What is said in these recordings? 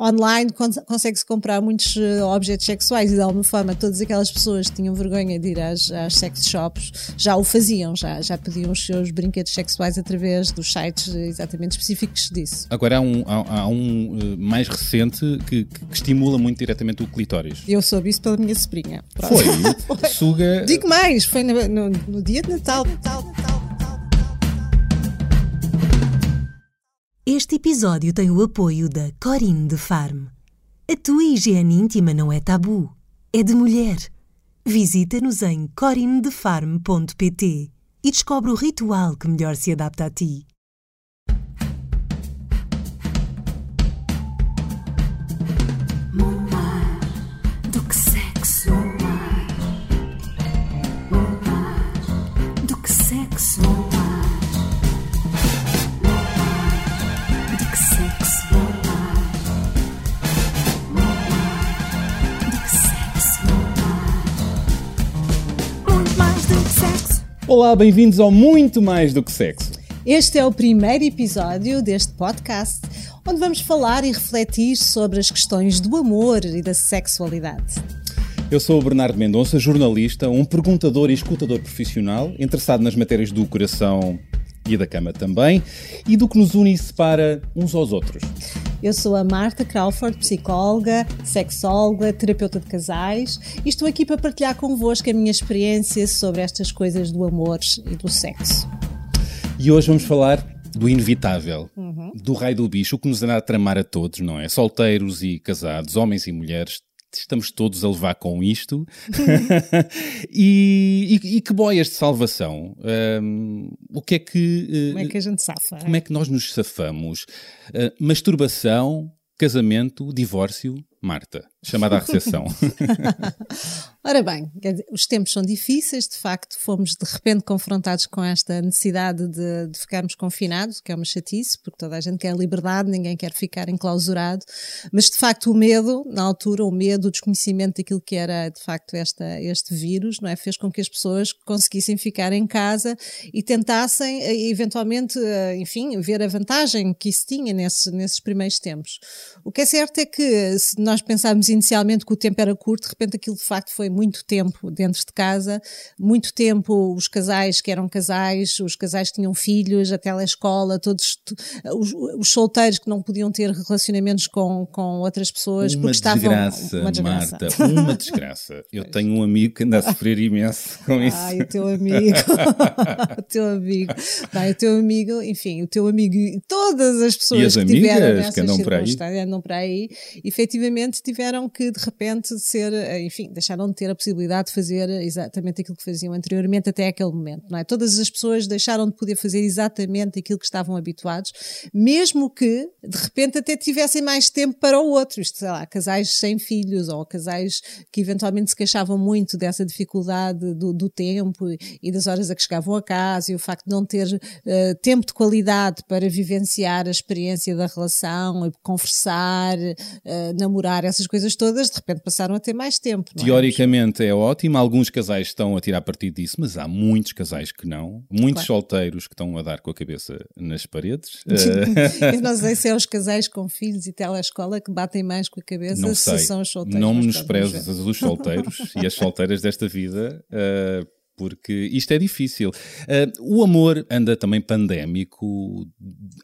online consegue-se comprar muitos uh, objetos sexuais e de alguma forma todas aquelas pessoas que tinham vergonha de ir às, às sex shops já o faziam, já, já pediam os seus brinquedos sexuais através dos sites exatamente específicos disso. Agora há um, há, há um uh, mais recente que, que, estimula muito diretamente o clitóris. Eu soube isso pela minha sobrinha. Foi? foi. Suga. Digo mais, foi no, no, no dia de Natal. Natal, Natal. Este episódio tem o apoio da Corinne de Farm. A tua higiene íntima não é tabu, é de mulher. Visita-nos em corinnedefarm.pt e descobre o ritual que melhor se adapta a ti. Olá, bem-vindos ao Muito Mais do que Sexo. Este é o primeiro episódio deste podcast, onde vamos falar e refletir sobre as questões do amor e da sexualidade. Eu sou o Bernardo Mendonça, jornalista, um perguntador e escutador profissional, interessado nas matérias do coração e da cama também, e do que nos une e separa uns aos outros. Eu sou a Marta Crawford, psicóloga, sexóloga, terapeuta de casais e estou aqui para partilhar convosco a minha experiência sobre estas coisas do amor e do sexo. E hoje vamos falar do inevitável, uhum. do raio do bicho, o que nos anda a tramar a todos, não é? Solteiros e casados, homens e mulheres, estamos todos a levar com isto. e, e, e, que boias de salvação. Um, o que é que. Uh, como é que a gente safa? Como é que nós nos safamos? Uh, masturbação, casamento, divórcio, Marta, chamada à recepção. Ora bem, os tempos são difíceis, de facto, fomos de repente confrontados com esta necessidade de, de, ficarmos confinados, que é uma chatice, porque toda a gente quer liberdade, ninguém quer ficar enclausurado, mas de facto o medo, na altura, o medo, o desconhecimento daquilo que era de facto esta, este vírus, não é? fez com que as pessoas conseguissem ficar em casa e tentassem, eh, eventualmente, eh, enfim, ver a vantagem que isso tinha nesses, nesses primeiros tempos. O que é certo é que se nós pensávamos inicialmente que o tempo era curto, de repente aquilo de facto foi muito tempo dentro de casa, muito tempo os casais que eram casais, os casais que tinham filhos, a telescola, todos os, os solteiros que não podiam ter relacionamentos com, com outras pessoas uma porque desgraça, estavam uma desgraça, Marta, uma desgraça. Eu tenho um amigo que anda a sofrer imenso com isso. Ai, o teu amigo, o teu amigo, Vai, o teu amigo, enfim, o teu amigo e todas as pessoas e as que amigas tiveram nessas que andam aí, andam por aí, efetivamente tiveram que de repente ser, enfim, deixaram de ter a possibilidade de fazer exatamente aquilo que faziam anteriormente até aquele momento, não é? Todas as pessoas deixaram de poder fazer exatamente aquilo que estavam habituados, mesmo que de repente até tivessem mais tempo para o outro, isto, sei lá, casais sem filhos ou casais que eventualmente se queixavam muito dessa dificuldade do, do tempo e das horas a que chegavam a casa e o facto de não ter uh, tempo de qualidade para vivenciar a experiência da relação, conversar, uh, namorar, essas coisas todas, de repente passaram a ter mais tempo. É? Teoricamente é ótimo, alguns casais estão a tirar partido disso, mas há muitos casais que não, muitos claro. solteiros que estão a dar com a cabeça nas paredes. Eu não sei se é os casais com filhos e telescola que batem mais com a cabeça, não se são os solteiros. Não menosprezes os solteiros e as solteiras desta vida. Uh, porque isto é difícil. Uh, o amor anda também pandémico,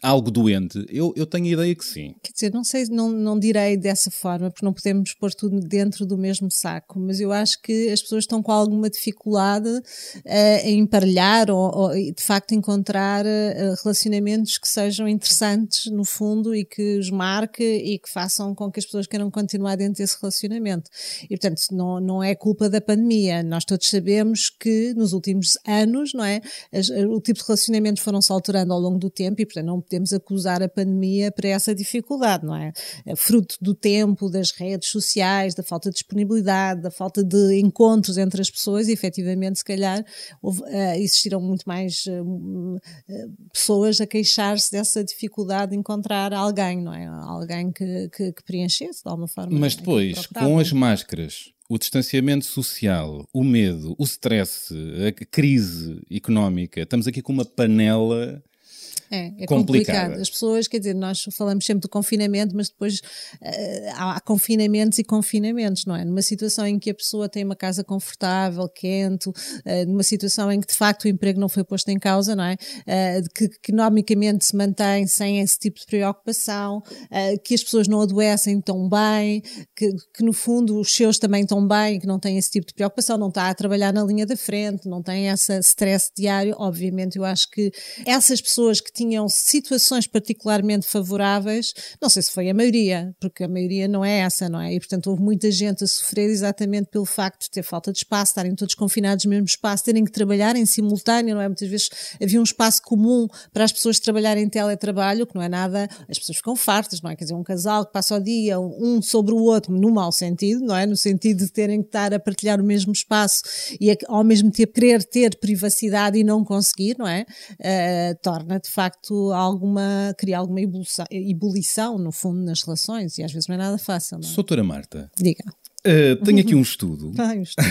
algo doente? Eu, eu tenho a ideia que sim. Quer dizer, não sei, não, não direi dessa forma, porque não podemos pôr tudo dentro do mesmo saco, mas eu acho que as pessoas estão com alguma dificuldade uh, em emparelhar ou, ou, de facto encontrar uh, relacionamentos que sejam interessantes no fundo e que os marque e que façam com que as pessoas queiram continuar dentro desse relacionamento. E portanto, não, não é culpa da pandemia. Nós todos sabemos que nos últimos anos, não é? As, o tipo de relacionamentos foram-se alterando ao longo do tempo e, portanto, não podemos acusar a pandemia para essa dificuldade, não é? é? Fruto do tempo, das redes sociais, da falta de disponibilidade, da falta de encontros entre as pessoas e, efetivamente, se calhar, houve, uh, existiram muito mais uh, pessoas a queixar-se dessa dificuldade de encontrar alguém, não é? Alguém que, que, que preenchesse de alguma forma. Mas depois, com as máscaras, o distanciamento social, o medo, o stress, a crise económica, estamos aqui com uma panela é, é complicada. complicado. As pessoas, quer dizer, nós falamos sempre do confinamento, mas depois uh, há, confinamentos e confinamentos, não é? Numa situação em que a pessoa tem uma casa confortável, quente, uh, numa situação em que de facto o emprego não foi posto em causa, não é? Uh, que, economicamente se mantém sem esse tipo de preocupação, que as pessoas não adoecem tão bem, que, que no fundo os seus também estão bem, que não têm esse tipo de preocupação, não está a trabalhar na linha da frente, não tem essa stress diário. Obviamente, eu acho que essas pessoas que tinham situações particularmente favoráveis, não sei se foi a maioria, porque a maioria não é essa, não é? E portanto houve muita gente a sofrer exatamente pelo facto de ter falta de espaço, estarem todos confinados no mesmo espaço, terem que trabalhar em simultâneo, não é? Muitas vezes havia um espaço comum para as pessoas trabalharem em teletrabalho, que não é nada, as pessoas ficam fartas, não é? Quer dizer, um casal que passa o dia um sobre o outro, no mau sentido, não é? No sentido de terem que estar a partilhar o mesmo espaço e ao mesmo tempo querer ter privacidade e não conseguir, não é? Uh, torna de facto alguma, cria alguma ebulição, ebulição, no fundo, nas relações e às vezes não é nada fácil. Não é? Doutora Marta. Diga. Uh, tenho aqui um estudo, ah, um estudo.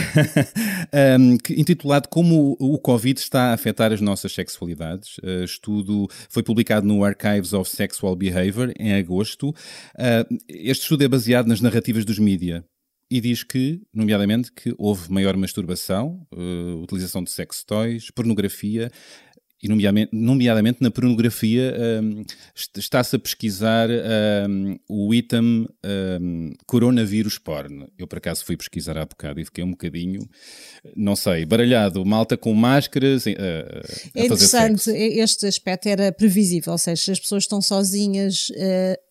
um, que, intitulado Como o Covid está a afetar as nossas sexualidades. Uh, estudo foi publicado no Archives of Sexual Behavior em agosto. Uh, este estudo é baseado nas narrativas dos mídia e diz que, nomeadamente, que houve maior masturbação, uh, utilização de sex toys, pornografia, e nomeadamente, nomeadamente na pornografia um, está-se a pesquisar um, o item um, coronavírus porn. Eu por acaso fui pesquisar há bocado e fiquei um bocadinho, não sei, baralhado, malta com máscaras uh, é interessante, este aspecto era previsível, ou seja, as pessoas estão sozinhas uh,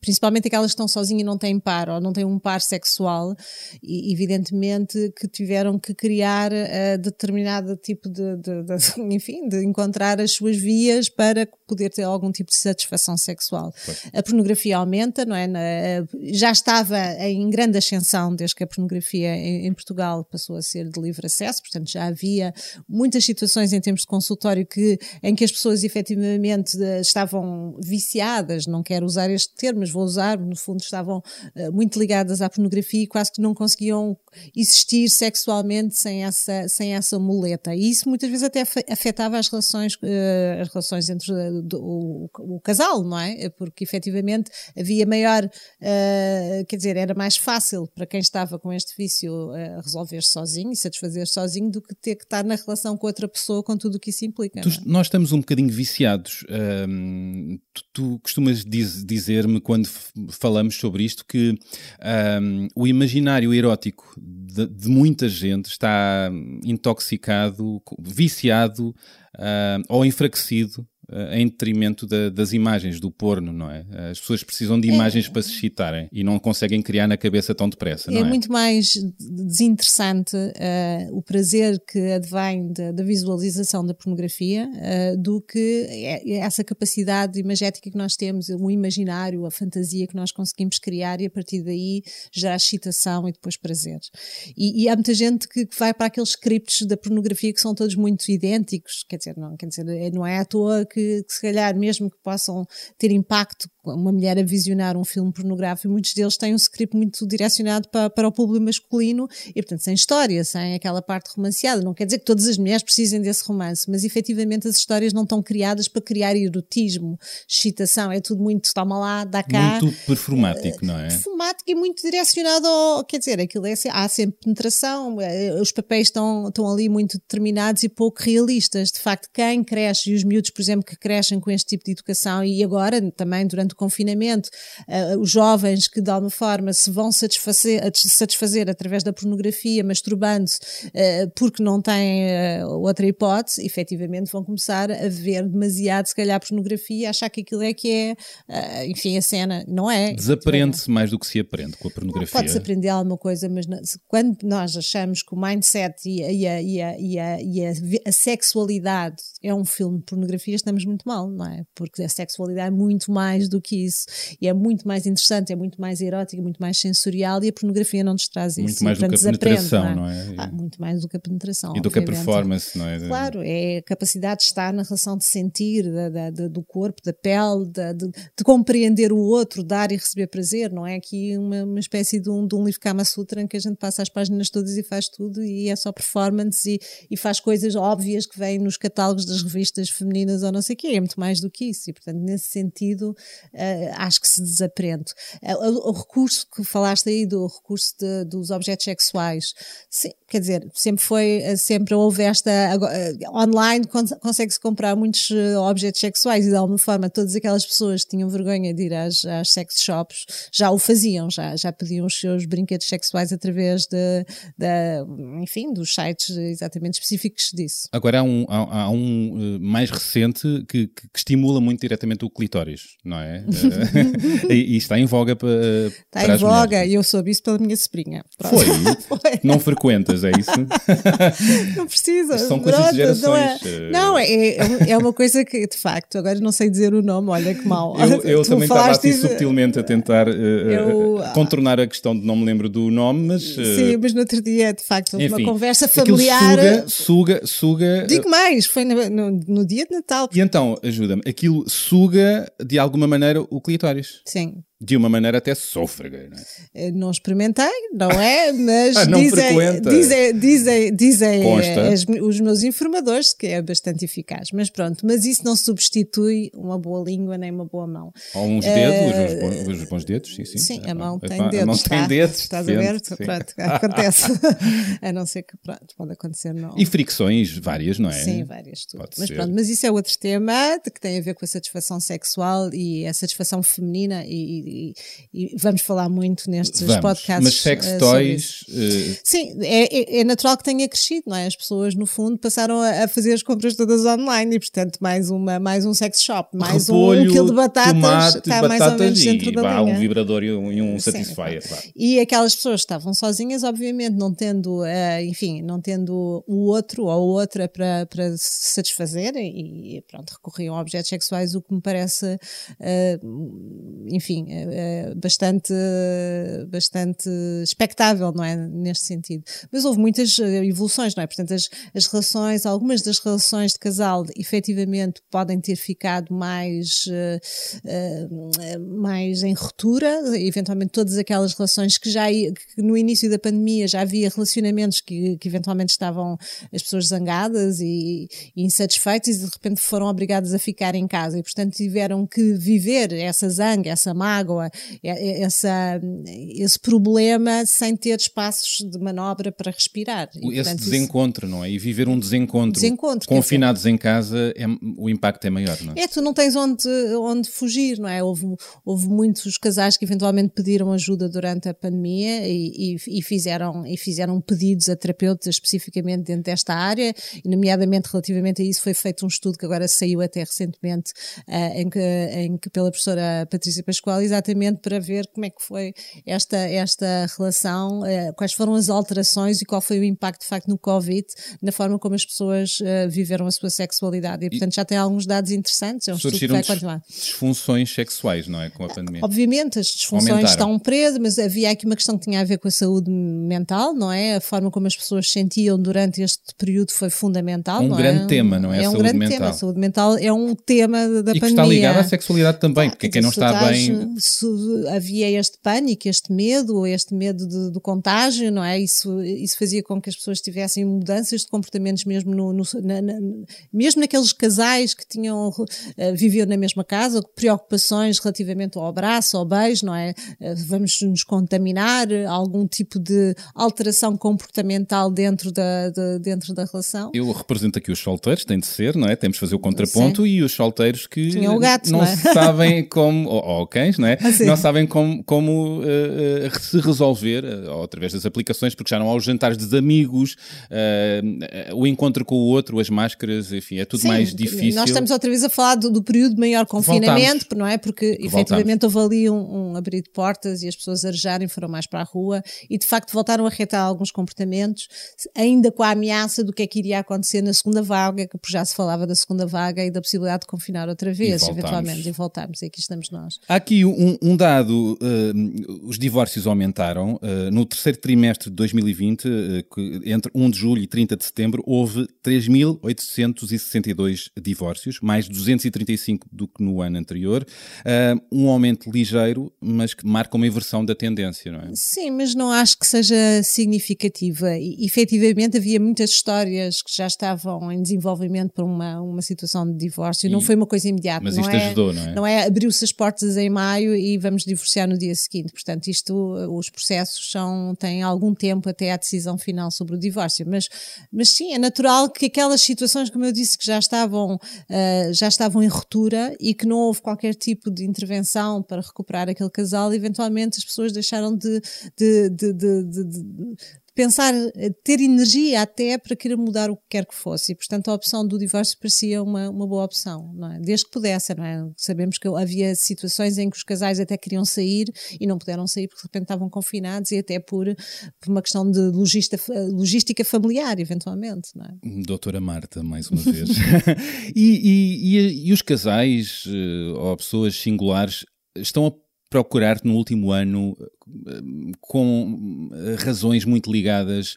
principalmente aquelas que estão sozinhas e não têm par ou não têm um par sexual, e evidentemente que tiveram que criar uh, determinado tipo de, de, de, enfim, de encontrar as suas vias para poder ter algum tipo de satisfação sexual. A pornografia aumenta, não é? Já estava em grande ascensão desde que a pornografia em, em Portugal passou a ser de livre acesso, portanto já havia muitas situações em termos de consultório que, em que as pessoas efetivamente eh, estavam viciadas, não quero usar usar este termo, mas vou usar, no fundo estavam uh, muito ligadas à pornografia e quase que não conseguiam existir sexualmente sem essa, sem essa muleta. E isso muitas vezes até afetava as relações, uh, as relações entre do, o, o, casal, não é? Porque efetivamente havia maior, quer dizer, era mais fácil para quem estava com este vício resolver sozinho e satisfazer sozinho do que ter que estar na relação com outra pessoa com tudo o que isso implica. Tu, é? Nós estamos um bocadinho viciados. Tu, tu costumas dizer dizer-me quando falamos sobre isto que um, o imaginário erótico de, de, muita gente está intoxicado, viciado uh, ou enfraquecido em detrimento da, das imagens, do porno, não é? As pessoas precisam de é. imagens é, para se excitarem e não conseguem criar na cabeça tão depressa, não é? É muito mais desinteressante uh, o prazer que advém da, da visualização da pornografia uh, do que essa capacidade imagética que nós temos, o imaginário, a fantasia que nós conseguimos criar e a partir daí gerar excitação e depois prazer. E, e há muita gente que, que vai para aqueles scripts da pornografia que são todos muito idênticos, quer dizer, não, quer dizer, não é à toa que que, que se calhar mesmo que possam ter impacto uma mulher a visionar um filme pornográfico, muitos deles têm um script muito direcionado para, para o público masculino e, portanto, sem história, sem aquela parte romanceada. Não quer dizer que todas as mulheres precisem desse romance, mas efetivamente as histórias não estão criadas para criar erotismo, excitação, é tudo muito toma lá, dá cá. Muito performático, não é? Performático e muito direcionado ao. Quer dizer, aquilo é, há sempre penetração, eh, os papéis estão, estão ali muito determinados e pouco realistas. De facto, quem cresce e os miúdos, por exemplo, que crescem com este tipo de educação e agora também durante o confinamento, uh, os jovens que de alguma forma se vão satisfazer, satisfazer através da pornografia, masturbando-se uh, porque não têm uh, outra hipótese, efetivamente vão começar a ver demasiado, se calhar, pornografia, achar que aquilo é que é, enfim, a cena. Não é. Desaprende-se mais do que se aprende com a pornografia. Pode-se aprender alguma coisa, mas não, quando nós achamos que o mindset e a, e a, e a, e a, e a sexualidade é um filme de pornografia, estamos muito mal, não é? Porque a sexualidade é muito mais do que isso. E é muito mais interessante, é muito mais erótica, muito mais sensorial e a pornografia não nos traz isso. Muito mais do que a penetração, não é? Ah, muito mais do que a penetração. E do que a performance, não é? Claro, é a capacidade de estar na relação de sentir, da, da, da, do corpo, da pele, de, de, compreender o outro, dar e receber prazer, não é? Aqui uma, uma espécie de um, de um livro Kama Sutra em que a gente passa as páginas todas e faz tudo e é só performance e, e faz coisas óbvias que vêm nos catálogos das revistas femininas ou não sei o quê. É muito mais do que isso. E, portanto, nesse sentido, uh, acho que se desaprende. Uh, o, o, recurso que falaste aí do recurso de, dos objetos sexuais, sim, quer dizer, sempre foi, eh, sempre houve esta. Online consegue-se comprar muitos objetos sexuais e de alguma forma todas aquelas pessoas que tinham vergonha de ir às, às sex shops já o faziam, já, já pediam os seus brinquedos sexuais através de, de enfim, dos sites exatamente específicos disso. Agora há um, há, há um mais recente que, que, estimula muito diretamente o clitóris, não é? e, e, está em voga para. Está para em voga, e eu soube isso pela minha sobrinha. Foi? Foi? Não frequentas, é isso? não precisa. São coisas Pronto, de gerações. Não, é, não é, é, uma coisa que, de facto, agora não sei dizer o nome, olha que mal. Eu, eu também estava assim de... subtilmente a tentar uh, eu... contornar a questão de não me lembro do nome, mas. Uh... Sim, mas no outro dia, de facto, houve uma conversa familiar. Suga, suga, suga. Digo mais, foi no, no, no dia de Natal. E então, ajuda-me, aquilo suga de alguma maneira o clitóris. Sim de uma maneira até sôfrega, não é? Eh, não experimentei, não é? Mas ah, não dizem, dizem, dizem, dizem as, os meus informadores que é bastante eficaz. Mas pronto, mas isso não substitui uma boa língua nem uma boa mão. Ou uns dedos, uh, os, bons, os, bons, dedos, sim, sim. Sim, a mão tem dedos. A mão tem dedos. Estás a ver? Pronto, acontece. a não ser que, pronto, pode acontecer não. E fricções várias, não é? Sim, várias, tudo. Pode mas ser. pronto, mas isso é outro tema que tem a ver com a satisfação sexual e a satisfação feminina e e, e, vamos falar muito nestes vamos, podcasts. Mas sex uh, toys. Uh... Sim, é, é, é, natural que tenha crescido, não é? As pessoas, no fundo, passaram a, a, fazer as compras todas online e, portanto, mais, uma, mais um sex shop, mais Repolho, um quilo de batatas, tomate, está mais ou menos dentro e, da linha. um vibrador e um, e um Sim, Satisfyer. E aquelas pessoas que estavam sozinhas, obviamente, não tendo, uh, enfim, não tendo o outro ou outra para, para se satisfazer e, pronto, recorriam a objetos sexuais, o que me parece, enfim, é bastante, bastante expectável, não é? Neste sentido. Mas houve muitas eh, evoluções, não é? Portanto, as, as relações, algumas das relações de casal efetivamente podem ter ficado mais, uh, uh, mais em ruptura, eventualmente todas aquelas relações que já que no início da pandemia já havia relacionamentos que, que eventualmente estavam as pessoas zangadas e, e insatisfeitas e de repente foram obrigadas a ficar em casa e portanto tiveram que viver essa zanga, essa mágoa, é, é, essa, esse problema sem ter espaços de manobra para respirar. E, esse portanto, desencontro, isso... não é? E viver um desencontro, desencontro confinados em casa, é, o impacto é maior, não é? É, tu não tens onde, onde fugir, não é? Houve, houve muitos casais que eventualmente pediram ajuda durante a pandemia e, e, e fizeram, e fizeram pedidos a terapeutas especificamente dentro desta área, e nomeadamente relativamente a isso foi feito um estudo que agora saiu até recentemente, uh, em, que, em que pela professora Patrícia Pascoal, exatamente para ver como é que foi esta, esta relação, eh, quais foram as alterações e qual foi o impacto de facto no Covid na forma como as pessoas eh, viveram a sua sexualidade. E portanto já tem alguns dados interessantes, é um estudo que vai continuar. disfunções sexuais, não é? Com a pandemia. Obviamente as disfunções Aumentaram. estão presas, mas havia aqui uma questão que tinha a ver com a saúde mental, não é? A forma como as pessoas sentiam durante este período foi fundamental. Um grande é? tema, não é? É um grande mental. tema. A saúde mental é um tema da e pandemia. E está ligado à sexualidade também, porque quem não está bem havia este pânico, este medo, este medo de, do contágio, não é? Isso, isso fazia com que as pessoas tivessem mudanças de comportamentos mesmo no, no na, na, mesmo naqueles casais que tinham uh, viviam na mesma casa, preocupações relativamente ao abraço, ao beijo, não é? Uh, vamos nos contaminar, algum tipo de alteração comportamental dentro da, de, dentro da relação. Eu represento aqui os solteiros, tem de ser, não é? Temos de fazer o contraponto Sim. e os solteiros que gato, não, não é? sabem como, ou, ou cães, não é? É? Não sabem como, como uh, se resolver, uh, através das aplicações, porque já não há os jantares dos amigos, uh, o encontro com o outro, as máscaras, enfim, é tudo Sim, mais difícil. Nós estamos outra vez a falar do, do período de maior confinamento, Voltamos. não é? Porque que efetivamente houve ali um, um abrir de portas e as pessoas arejarem foram mais para a rua e de facto voltaram a retar alguns comportamentos, ainda com a ameaça do que é que iria acontecer na segunda vaga, que já se falava da segunda vaga e da possibilidade de confinar outra vez, e eventualmente, e voltarmos, e aqui estamos nós. Há aqui um, um dado, uh, os divórcios aumentaram, uh, no terceiro trimestre de 2020, uh, eh, entre 1 de julho e 30 de setembro, houve 3.862 divórcios, mais 235 do que no ano anterior, um aumento ligeiro, mas que marca uma inversão da tendência, não é? Sim, mas não acho que seja significativa. E, efetivamente havia muitas histórias que já estavam em desenvolvimento para uma, uma situação de divórcio. E, não foi uma coisa imediata. Mas não isto é, ajudou, não é? Não é abriu-se as portas em maio e vamos divorciar no dia seguinte. Portanto, isto, os processos são, têm algum tempo até à decisão final sobre o divórcio. Mas, mas sim, é natural que aquelas situações, como eu disse, que já estavam, uh, já estavam em ruptura e que não houve qualquer tipo de intervenção para recuperar aquele casal, eventualmente as pessoas deixaram de, de, de, de pensar, eh, ter energia até para querer mudar o que quer que fosse. E, portanto, a opção do divórcio parecia uma, uma boa opção, não é? Desde que pudesse, não é? Sabemos que havia situações em que os casais até queriam sair e não puderam sair porque de repente estavam confinados e até por, por uma questão de logista, logística familiar, eventualmente, não é? Doutora Marta, mais uma vez. e, e, e, e os casais eh, ou pessoas singulares estão a procurar-te no último ano eh, com razões muito ligadas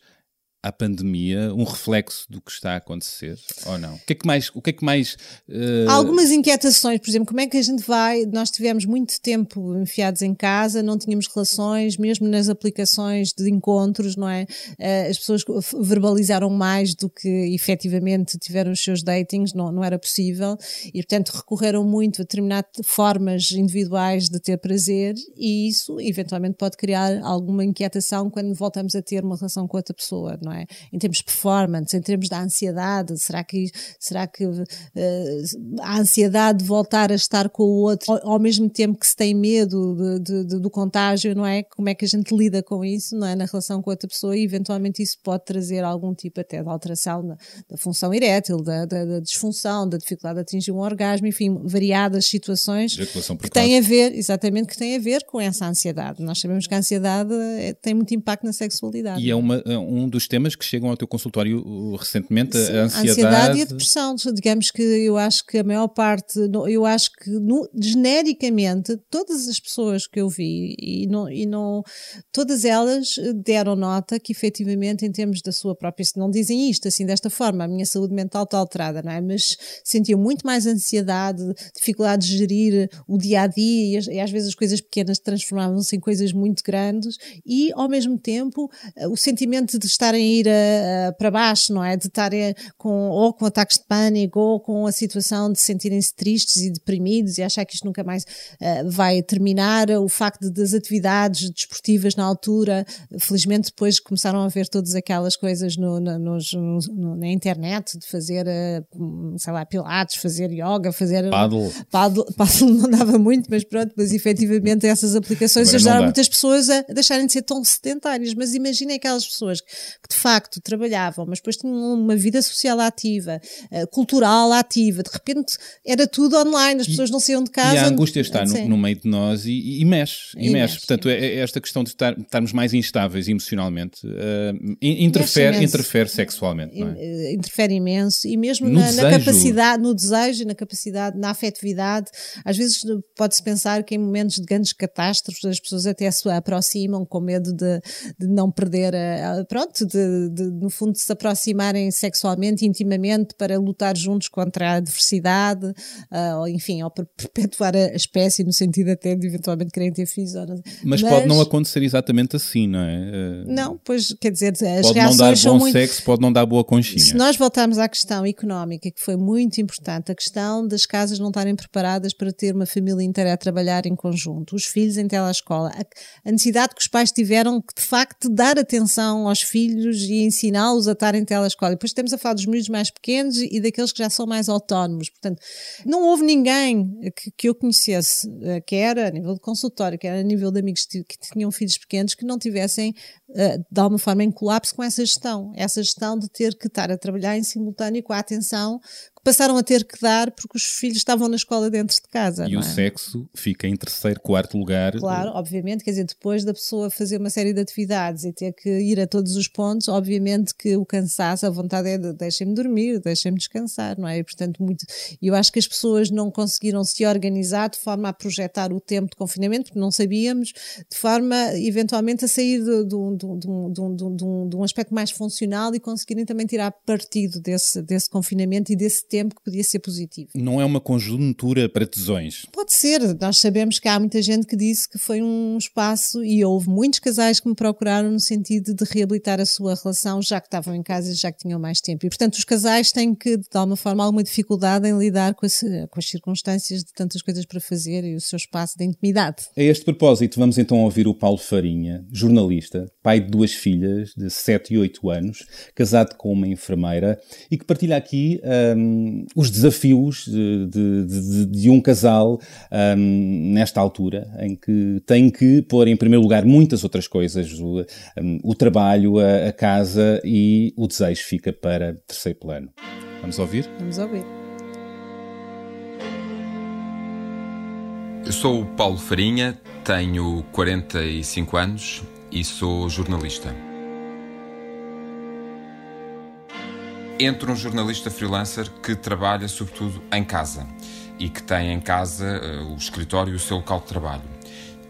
à pandemia um reflexo do que está a acontecer ou não? O que é que mais. O que é que mais uh... Algumas inquietações, por exemplo, como é que a gente vai. Nós tivemos muito tempo enfiados em casa, não tínhamos relações, mesmo nas aplicações de encontros, não é? Uh, as pessoas verbalizaram mais do que efetivamente tiveram os seus datings, não, não era possível, e portanto recorreram muito a determinadas formas individuais de ter prazer, e isso eventualmente pode criar alguma inquietação quando voltamos a ter uma relação com outra pessoa, não é? É? Em termos de performance, em termos da ansiedade, será que, será que uh, a ansiedade de voltar a estar com o outro ao, ao mesmo tempo que se tem medo de, de, de, do contágio, não é? Como é que a gente lida com isso, não é? Na relação com outra pessoa e eventualmente isso pode trazer algum tipo até de alteração da, da função erétil, da, da, da, disfunção, da dificuldade de atingir um orgasmo, enfim, variadas situações que têm a ver, exatamente, que têm a ver com essa ansiedade. Nós sabemos que a ansiedade é, tem muito impacto na sexualidade. E é, uma, é um dos temas que chegam ao teu consultório uh, recentemente, Sim, a ansiedade. Ansiedade e a depressão. Digamos que eu acho que a maior parte, eu acho que no, genericamente, todas as pessoas que eu vi, e não, e não todas elas deram nota que efetivamente, em termos da sua própria, não dizem isto assim desta forma, a minha saúde mental está alterada, não é? Mas sentiam muito mais ansiedade, dificuldade de gerir o dia a dia, e, às vezes as coisas pequenas transformavam-se em coisas muito grandes, e ao mesmo tempo o sentimento de estarem ir uh, para baixo, não é? De estarem com, ou com ataques de pânico ou com a situação de sentirem-se tristes e deprimidos e achar que isto nunca mais uh, vai terminar. O facto das atividades desportivas na altura, felizmente depois começaram a ver todas aquelas coisas no, no, nos, no, na internet, de fazer, uh, sei lá, pilates, fazer yoga, fazer... Paddle. Paddle, paddle não dava muito, mas pronto, mas efetivamente essas aplicações ajudaram muitas pessoas a deixarem de ser tão sedentárias. Mas imaginem aquelas pessoas que de facto trabalhavam, mas depois tinham uma vida social ativa, uh, cultural ativa, de repente era tudo online, as pessoas não saíam de casa. E a angústia está no, no, meio de nós e, e mexe, e, e mexe. mexe. Portanto, é, é, esta questão de estar, estarmos mais instáveis emocionalmente uh, interfere, interfere sexualmente. É? Eh, interfere imenso e mesmo na, na, capacidade, no desejo, na capacidade, na afetividade. Às vezes pode-se pensar que em momentos de grandes catástrofes as pessoas até se aproximam com medo de, de não perder, a, pronto, de, de, no fundo, se aproximarem sexualmente, intimamente, para lutar juntos contra a adversidade, uh, ou enfim, ou para perpetuar a, espécie, no sentido até de eventualmente querem ter filhos. Mas, Mas, pode não acontecer exatamente assim, não é? Uh, não, pois, quer dizer, as pode reações não dar são bom muito... sexo, pode não dar boa conchinha. Se nós voltarmos à questão económica, que foi muito importante, a questão das casas não estarem preparadas para ter uma família inteira a trabalhar em conjunto, os filhos em telescola, a, a necessidade que os pais tiveram que, de facto, dar atenção aos filhos miúdos e ensiná-los a estar em telescola. Depois temos a falar dos miúdos mais pequenos e daqueles que já são mais autónomos. Portanto, não houve ninguém que, que eu conhecesse, eh, que era a nível de consultório, que era a nível de amigos que tinham filhos pequenos, que não tivessem, de alguma forma, em colapso com essa gestão. Essa gestão de ter que estar a trabalhar em simultâneo com a atenção passaram a ter que dar porque os filhos estavam na escola dentro de casa. E o é? sexo fica em terceiro, quarto lugar. Claro, obviamente, quer dizer, depois da pessoa fazer uma série de atividades e ter que ir a todos os pontos, obviamente que o cansaço, a vontade é de deixem-me dormir, deixem-me descansar, não é? E, portanto, muito. Eu acho que as pessoas não conseguiram se organizar de forma a projetar o tempo de confinamento, porque não sabíamos, de forma eventualmente a sair de, de, de, um aspecto mais funcional e conseguirem também tirar partido desse, desse confinamento e desse tempo que podia ser positivo. Não é uma conjuntura para tesões? Pode ser. Nós sabemos que há muita gente que disse que foi um espaço e houve muitos casais que me procuraram no sentido de reabilitar a sua relação, já que estavam em casa e já que tinham mais tempo. E, portanto, os casais têm que, de alguma forma, alguma dificuldade em lidar com as, com as circunstâncias de tantas coisas para fazer e o seu espaço de intimidade. A este propósito, vamos então ouvir o Paulo Farinha, jornalista, pai de duas filhas de 7 e 8 anos, casado com uma enfermeira e que partilha aqui um, os desafios de, de, de, de um casal um, nesta altura, em que tem que pôr em primeiro lugar muitas outras coisas, o, um, o trabalho, a, a, casa e o desejo fica para terceiro plano. Vamos ouvir? Vamos ouvir. Eu sou o Paulo Farinha, tenho 45 anos e sou jornalista. entre um jornalista freelancer que trabalha sobretudo em casa e que tem em casa uh, o escritório e o seu local de trabalho.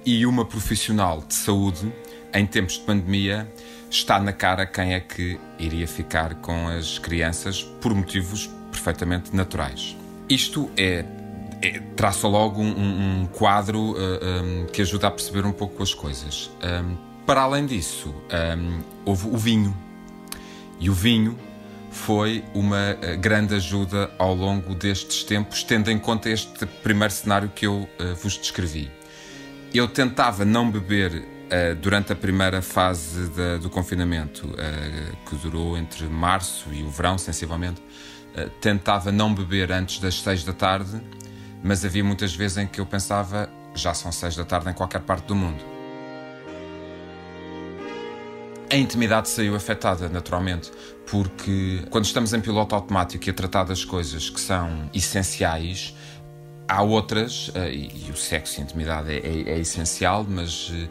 E uma profissional de saúde, em tempos de pandemia, está na cara quem é que iria ficar com as crianças por motivos perfeitamente naturais. Isto é, é traça logo um, um quadro uh, eh, um, que ajuda a perceber um pouco as coisas. Para além disso, houve o vinho. E o vinho foi uma eh, grande ajuda ao longo destes tempos, tendo em conta este primeiro cenário que eu uh, vos descrevi. Eu tentava não beber uh, durante a primeira fase do confinamento, uh, que durou entre março e o verão, sensivelmente. tentava não beber antes das seis da tarde, mas havia muitas vezes em que eu pensava já são seis da tarde em qualquer parte do mundo a intimidade saiu afetada, naturalmente, porque quando estamos em piloto automático e a tratar das coisas que são essenciais, há outras, eh, e o sexo e a intimidade é, é, é essencial, mas eh,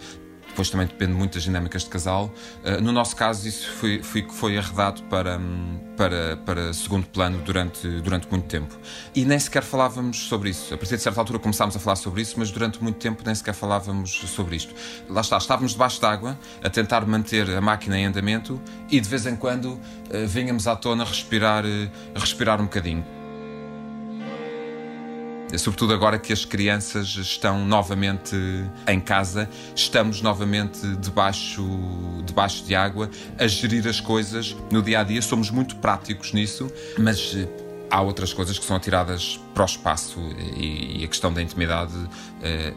depois também depende muito das dinâmicas de casal. Uh, no nosso caso, isso foi, foi, foi arredado para, para, para segundo plano durante, durante muito tempo. E nem sequer falávamos sobre isso. A partir de certa altura começámos a falar sobre isso, mas durante muito tempo nem sequer falávamos sobre isto. Lá está, estávamos debaixo d'água a tentar manter a máquina em andamento e de vez em quando uh, vinhamos à tona respirar, uh, respirar um bocadinho sobretudo agora que as crianças estão novamente em casa, estamos novamente debaixo, debaixo de água a gerir as coisas no dia a dia. Somos muito práticos nisso, mas eh, há outras coisas que são atiradas para o espaço e, a questão da intimidade, eh,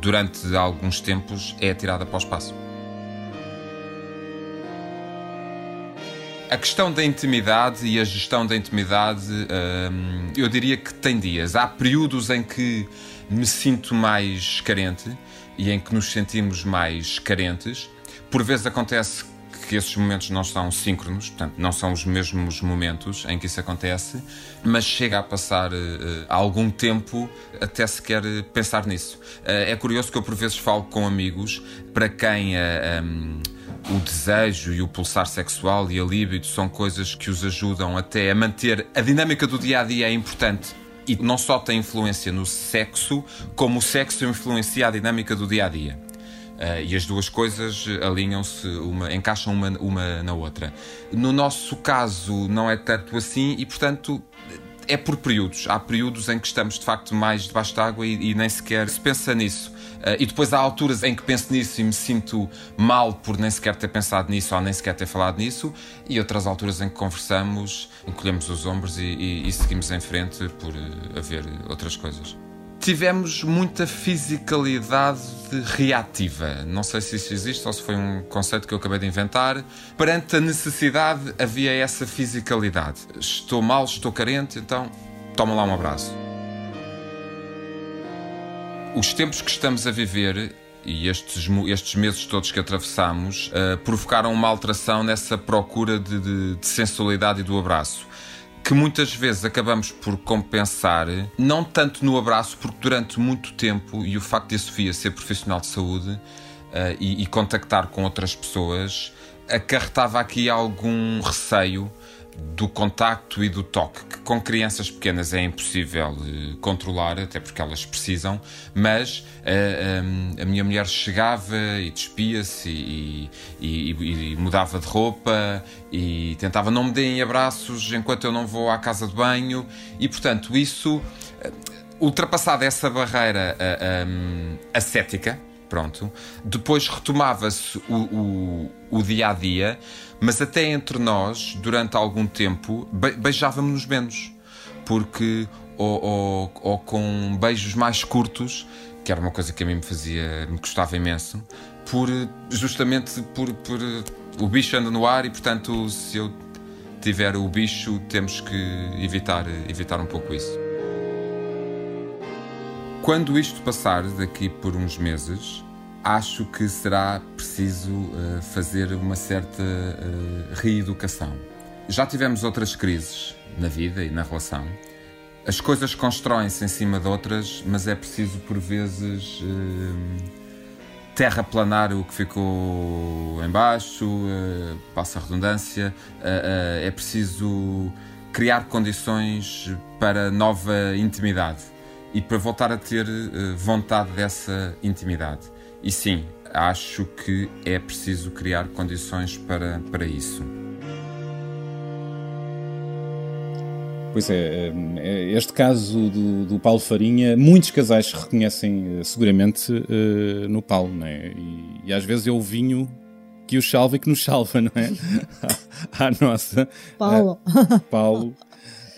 durante alguns tempos, é atirada para o espaço. A questão da intimidade e a gestão da intimidade, hum, eu diria que tem dias. Há períodos em que me sinto mais carente e em que nos sentimos mais carentes. Por vezes acontece que esses momentos não são síncronos, portanto, não são os mesmos momentos em que isso acontece, mas chega a passar uh, algum tempo até sequer pensar nisso. Uh, é curioso que eu, por vezes, falo com amigos para quem. Uh, um, o desejo e o pulsar sexual e a libido são coisas que os ajudam até a manter a dinâmica do dia a dia é importante e não só tem influência no sexo, como o sexo influencia a dinâmica do dia a dia. Uh, e as duas coisas alinham-se, uma, encaixam uma, uma na outra. No nosso caso, não é tanto assim e, portanto, é por períodos. Há períodos em que estamos de facto mais debaixo d'água e, e nem sequer se pensa nisso. Uh, e depois há alturas em que penso nisso e me sinto mal por nem sequer ter pensado nisso ou nem sequer ter falado nisso, e outras alturas em que conversamos, encolhemos os ombros e, e, e seguimos em frente por haver outras coisas. tivemos muita fisicalidade reativa. Não sei se isso existe ou se foi um conceito que eu acabei de inventar. Perante a necessidade havia essa fisicalidade. Estou mal, estou carente, então toma lá um abraço. Os tempos que estamos a viver e estes, estes meses todos que atravessamos uh, provocaram uma alteração nessa procura de, de, de sensualidade e do abraço que muitas vezes acabamos por compensar, não tanto no abraço, porque durante muito tempo, e o facto de a Sofia ser profissional de saúde uh, e, e, contactar com outras pessoas, acarretava aqui algum receio do contacto e do toque, que com crianças pequenas é impossível uh, controlar, até porque elas precisam, mas uh, um, a minha mulher chegava e despia-se e, e, e, e, mudava de roupa e tentava não me deem abraços enquanto eu não vou à casa de banho. E, portanto, isso, uh, ultrapassada essa barreira um, ascética, pronto, depois retomava-se o, o, o dia a dia mas até entre nós, durante algum tempo, beijávamos-nos menos. Porque, ou, ou, ou, com beijos mais curtos, que era uma coisa que a mim me fazia, me gostava imenso, por, justamente por, por o bicho anda no ar e, portanto, se eu tiver o bicho, temos que evitar, evitar um pouco isso. Quando isto passar daqui por uns meses, acho que será preciso uh, fazer uma certa uh, reeducação. Já tivemos outras crises na vida e na relação. As coisas constroem-se em cima de outras, mas é preciso, por vezes, uh, terraplanar o que ficou embaixo, uh, passa a redundância. é preciso criar condições para nova intimidade e para voltar a ter vontade dessa intimidade. E sim, acho que é preciso criar condições para, para isso. Pois é, é, este caso do, do, Paulo Farinha, muitos casais reconhecem eh, seguramente uh, no Paulo, não é? E, e, às vezes é o vinho que o salva e que nos salva, não é? à, nossa. Paulo. Paulo.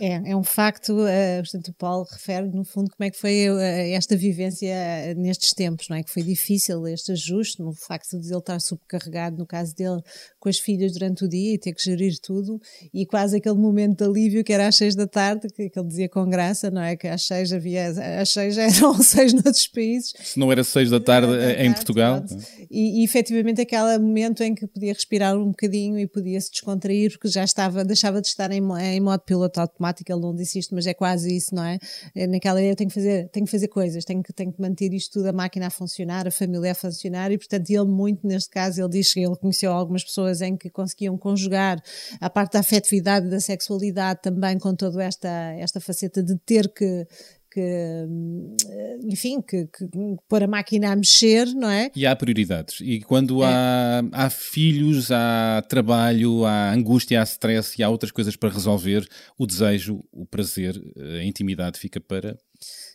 É, é um facto, uh, portanto, o Paulo refere, no fundo, como é que foi uh, esta vivência uh, nestes tempos, não é? Que foi difícil este ajuste, no facto de ele estar subcarregado, no caso dele, com as filhas durante o dia e ter que gerir tudo, e quase aquele momento de alívio que era às seis da tarde, que, que ele dizia com graça, não é? Que às seis havia, às seis já eram seis noutros países. Se não era seis da tarde é em Portugal. E, e efetivamente aquele momento em que podia respirar um bocadinho e podia se descontrair, porque já estava, deixava de estar em, em modo piloto automático automática, ele não disse isto, mas é quase isso, não é? é naquela ideia, eu tenho que fazer, tenho que fazer coisas, tenho que, tenho que manter isto tudo, a máquina a funcionar, a família a funcionar, e portanto ele muito neste caso, ele diz que ele conheceu algumas pessoas em que conseguiam conjugar a parte da afetividade, da sexualidade também com toda esta, esta faceta de ter que que, enfim, que, que pôr a máquina a mexer, não é? E há prioridades. E quando é. há, há filhos, há trabalho, há angústia, há stress e há outras coisas para resolver, o desejo, o prazer, a intimidade fica para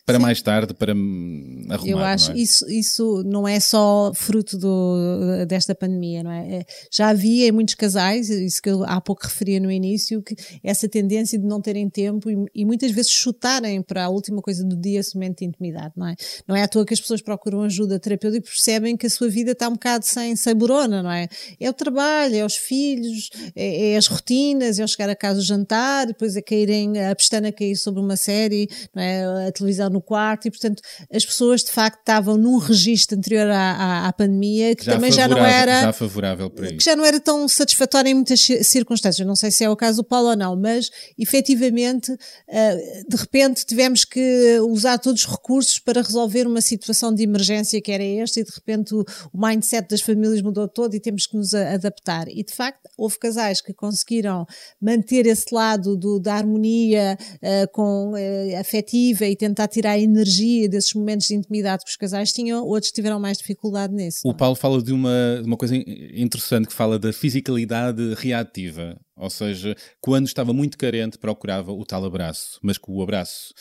para Sim. mais tarde, para arrumar. Eu acho é? isso, isso não é só fruto do, desta pandemia, não é? é? Já havia em muitos casais, isso que eu há pouco referia no início, que essa tendência de não terem tempo e, e muitas vezes chutarem para a última coisa do dia somente intimidade, não é? Não é à toa que as pessoas procuram ajuda terapêutica e percebem que a sua vida está um bocado sem saborona, não é? É o trabalho, é os filhos, é, é as rotinas, é o chegar a casa o jantar, depois é caírem, a pestana cair sobre uma série, não é? A televisão no quarto e, portanto, as pessoas de facto estavam num registro anterior à, à, à pandemia que já também já não era. Já favorável para Que já não era tão satisfatório em muitas circunstâncias. Não sei se é o caso do Paulo ou não, mas efetivamente, eh, de repente, tivemos que usar todos os recursos para resolver uma situação de emergência que era esta e de repente o, o mindset das famílias mudou todo e temos que nos adaptar. E de facto, houve casais que conseguiram manter esse lado do, da harmonia uh, com uh, afetiva e tentar tirar tirar a energia desses momentos de intimidade que os casais tinham, outros tiveram mais dificuldade nisso. O é? Paulo fala de uma, de uma coisa interessante que fala da fisicalidade reativa. Ou seja, quando estava muito carente, procurava o tal abraço, mas com o abraço,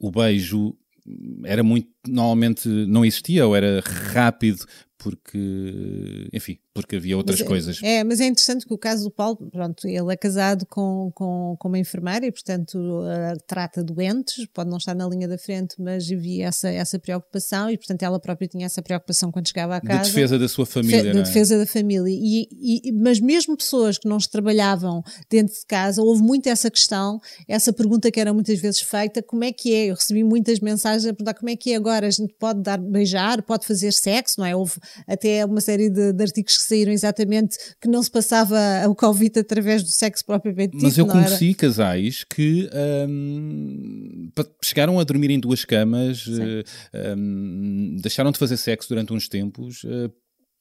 o beijo era muito, normalmente não existia ou era rápido porque, enfim, porque havia outras mas, é, coisas. É, mas é interessante que o caso do Paulo, pronto, ele é casado com, com, com uma enfermeira e, portanto, uh, trata doentes, pode não estar na linha da frente, mas havia essa, essa preocupação e, portanto, ela própria tinha essa preocupação quando chegava à casa. De defesa da sua família, de, não é? defesa da família. E, e, mas mesmo pessoas que não trabalhavam dentro de casa, houve muito essa questão, essa pergunta que era muitas vezes feita, como é que é? Eu recebi muitas mensagens a perguntar como é que é agora, a gente pode dar beijar, pode fazer sexo, não é? Houve até uma série de, de, artigos que saíram exatamente que não se passava o Covid através do sexo propriamente dito. Mas eu conheci era? casais que um, chegaram a dormir em duas camas, um, deixaram de fazer sexo durante uns tempos. Uh,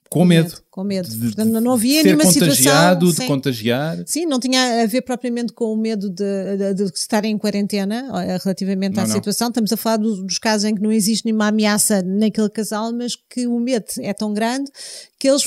com, com medo. medo. Com medo. De, Portanto, não havia ser nenhuma contagiado, situação. de contagiar. Sim, não tinha a ver propriamente com o medo de, de, de estar em quarentena relativamente não, à não. situação. Estamos a falar dos, casos em que não existe nenhuma ameaça naquele casal, mas que o medo é tão grande que eles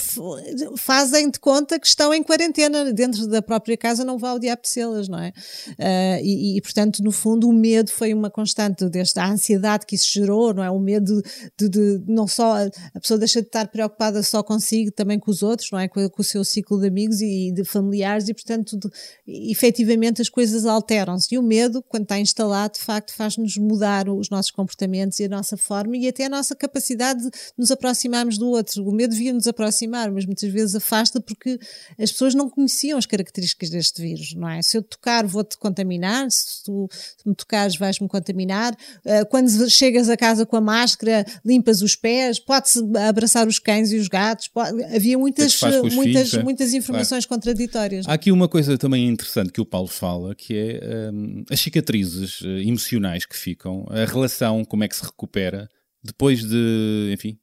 fazem de conta que estão em quarentena dentro da própria casa, não vá ao diabo las não é? Uh, e, e, portanto, no fundo, o medo foi uma constante desde a ansiedade que isso gerou, não é? O medo de, de, de não só a pessoa deixa de estar preocupada só consigo, também com os outros, não é? Com, com o seu ciclo de amigos e de familiares, e portanto, de, efetivamente, as coisas alteram-se. E o medo, quando está instalado, de facto, faz-nos mudar os nossos comportamentos e a nossa forma e até a nossa capacidade de nos aproximarmos do outro. O medo devia nos aproximar aproximar, mas muitas vezes afasta porque as pessoas não conheciam as características deste vírus, não é? Se eu tocar, vou-te contaminar, se tu me tocares, vais-me contaminar. Uh, quando chegas a casa com a máscara, limpas os pés, pode-se abraçar os cães e os gatos. Pode... Havia muitas, muitas, é? muitas informações claro. contraditórias. Há aqui uma coisa também interessante que o Paulo fala, que é um, as cicatrizes uh, emocionais que ficam, a relação, como é que se recupera depois de, enfim,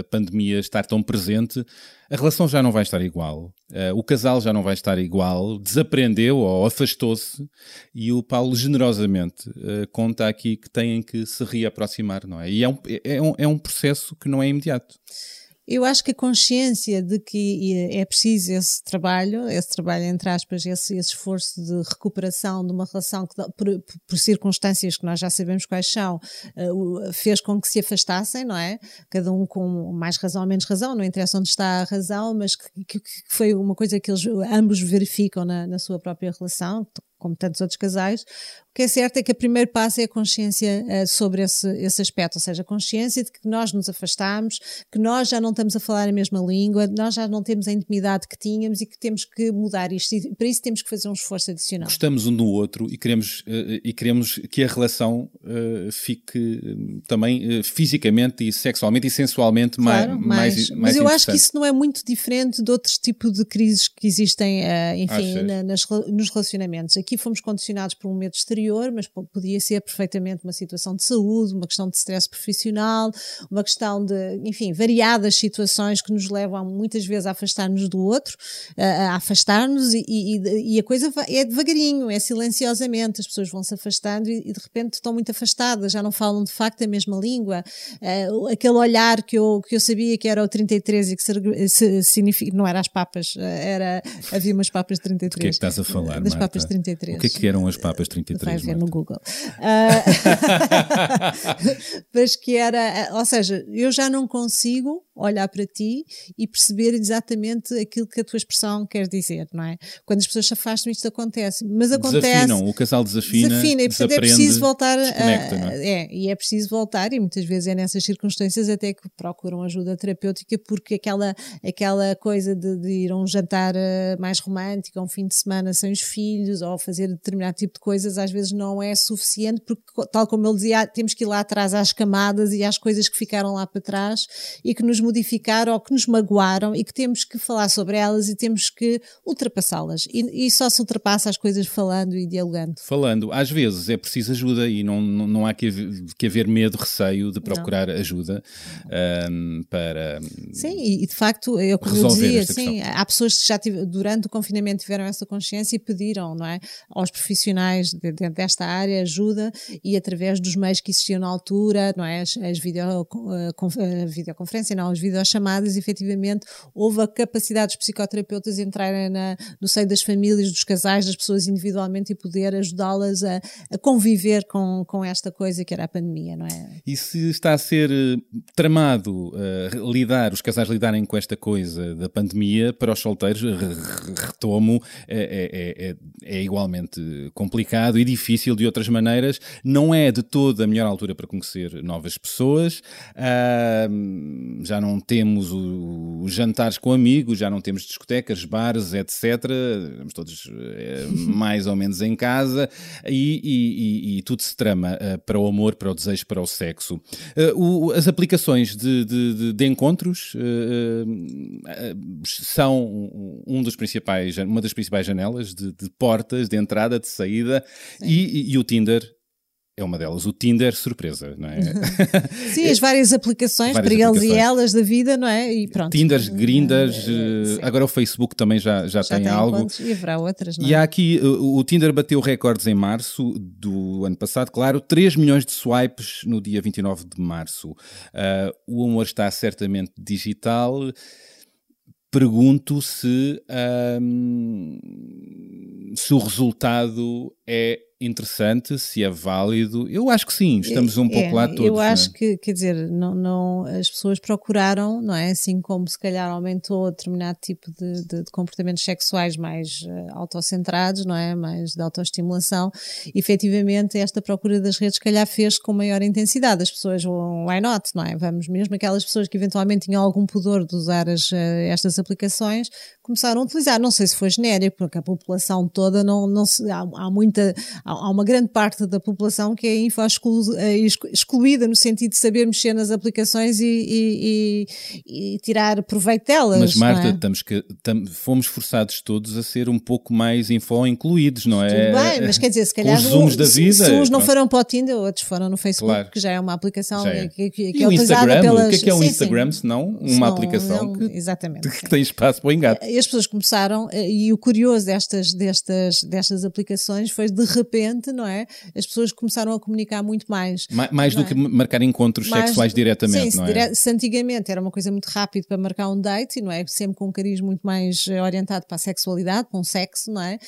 a pandemia estar tão presente, a relação já não vai estar igual. Uh, o casal já não vai estar igual, desaprendeu ou afastou-se, e o Paulo generosamente uh, conta aqui que têm que se reaproximar, não é? E é um, é, um, é um processo que não é imediato. Eu acho que a consciência de que é preciso esse trabalho, esse trabalho entre aspas, esse, esse esforço de recuperação de uma relação que, por, por, circunstâncias que nós já sabemos quais são, uh, fez com que se afastassem, não é? Cada um com mais razão ou menos razão, não interessa onde está a razão, mas que, que, que foi uma coisa que eles ambos verificam na, na sua própria relação, como tantos outros casais, o que é certo é que o primeiro passo é a consciência uh, sobre esse, esse aspecto, ou seja, a consciência de que nós nos afastamos, que nós já não estamos a falar a mesma língua, nós já não temos a intimidade que tínhamos e que temos que mudar isto. E para isso temos que fazer um esforço adicional. Gostamos um do outro e queremos, uh, e queremos que a relação uh, fique também fisicamente e sexualmente e sensualmente claro, mais, mais, mais Mas eu acho que isso não é muito diferente de outros tipos de crises que existem, enfim, na, nas, nos relacionamentos aqui fomos condicionados por um medo exterior, mas podia ser perfeitamente uma situação de saúde, uma questão de stress profissional, uma questão de, enfim, variadas situações que nos levam muitas vezes a afastar-nos do outro, a afastar-nos e, e, e, a coisa é devagarinho, é silenciosamente, as pessoas vão se afastando e, e, de repente estão muito afastadas, já não falam de facto a mesma língua, uh, aquele olhar que eu, que eu sabia que era o 33 e que se, significa, não era as papas, era, havia umas papas de 33. Do que é que estás a falar, Das Marta? papas 33. 33. O que é que eram as papas 33? Vai ver no Google. Uh, mas que era, ou seja, eu já não consigo olhar para ti e perceber exatamente aquilo que a tua expressão quer dizer, não é? Quando as pessoas se afastam, isto acontece. Mas acontece. Desafinam, o casal desafina. Desafina, e portanto é preciso voltar. A, é? é? e é preciso voltar, e muitas vezes é nessas circunstâncias até que procuram ajuda terapêutica, porque aquela, aquela coisa de, de ir a um jantar eh, mais romântico, um fim de semana sem os filhos, ou fazer determinado tipo de coisas, às vezes não é suficiente, porque, tal como ele dizia, temos que ir lá atrás às camadas e às coisas que ficaram lá para trás e que nos modificaram ou que nos magoaram e que temos que falar sobre elas e temos que ultrapassá-las. E, e, só se ultrapassa as coisas falando e dialogando. Falando, às vezes é preciso ajuda e não, não, não há que haver, que haver medo, receio de procurar não. ajuda um, para. Sim, e de facto, eu como dizia, sim, há pessoas que já tive, durante o confinamento tiveram essa consciência e pediram, não é? Aos profissionais de, de, desta área ajuda e através dos meios que existiam na altura, não é? As, as video, videoconferência, não, as videochamadas, efetivamente, houve a capacidade dos psicoterapeutas entrarem na, no seio das famílias, dos casais, das pessoas individualmente e poder ajudá-las a, a, conviver com, com esta coisa que era a pandemia, não é? E se está a ser eh, tramado uh, lidar, os casais lidarem com esta coisa da pandemia, para os solteiros, retomo, é, é, é, é igualmente complicado e difícil de outras maneiras. Não é de toda a melhor altura para conhecer novas pessoas. Uh, já não temos os jantares com amigos, já não temos discotecas, bares, etc. Estamos todos uh, mais ou menos em casa e, e, e, e tudo se trama uh, para o amor, para o desejo, para o sexo. Eh, o, as aplicações de, de, de, de encontros são um dos principais, uma das principais janelas de, portas de entrada, de saída e, e o Tinder é uma delas. O Tinder, surpresa, não é? Sim, as várias aplicações várias para aplicações. eles e elas da vida, não é? E pronto. Tinders, Grinders, uh, agora o Facebook também já, já, já tem, tem, algo. e haverá outras, não é? E há aqui, o, o Tinder bateu recordes em março do ano passado, claro, 3 milhões de swipes no dia 29 de março. Uh, o amor está certamente digital pergunto se, um, se o resultado é interessante, se é válido. Eu acho que sim, estamos um pouco é, lá todos. Eu acho que, quer dizer, não, não, as pessoas procuraram, não é? Assim como se calhar aumentou determinado tipo de, de, de comportamentos sexuais mais uh, autocentrados, não é? Mais de autoestimulação. Efetivamente, esta procura das redes, se calhar, fez com maior intensidade. As pessoas, why not, não é? Vamos, mesmo aquelas pessoas que eventualmente tinham algum pudor de usar as, uh, estas aplicações, começaram a utilizar. Não sei se foi genérico, porque a população toda não, não se, há, há muita há uma grande parte da população que é info eh, excluída no sentido de saber mexer nas aplicações e, e, e, tirar proveito delas. Mas Marta, é? estamos que, tam, fomos forçados todos a ser um pouco mais info incluídos, não é? Tudo bem, mas quer dizer, se calhar os zooms da vida, se, se uns não foram para o Tinder, outros foram no Facebook, claro. que já é uma aplicação é. que, que, que é utilizada pelas... O que é, que é o Instagram, sim. se não uma senão, aplicação não, que, exatamente, que tem espaço para o engate? As pessoas começaram, eh, e o curioso destas, destas, destas aplicações foi de repente, não é? as pessoas começaram a comunicar muito mais. Mais, mais do é? que marcar encontros mais, sexuais diretamente, sim, não é? Se antigamente era uma coisa muito rápida para marcar um date, não é? Sempre com um cariz muito mais eh, orientado para a sexualidade, para um sexo, não é?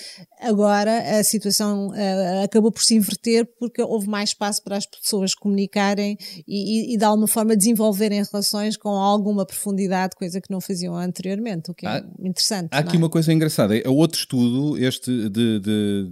Agora a situação uh, acabou por se inverter porque houve mais espaço para as pessoas comunicarem e, e, e de alguma forma desenvolverem relações com alguma profundidade, coisa que não faziam anteriormente, o que é há, interessante. Há aqui é? uma coisa engraçada. É outro estudo, este de, de,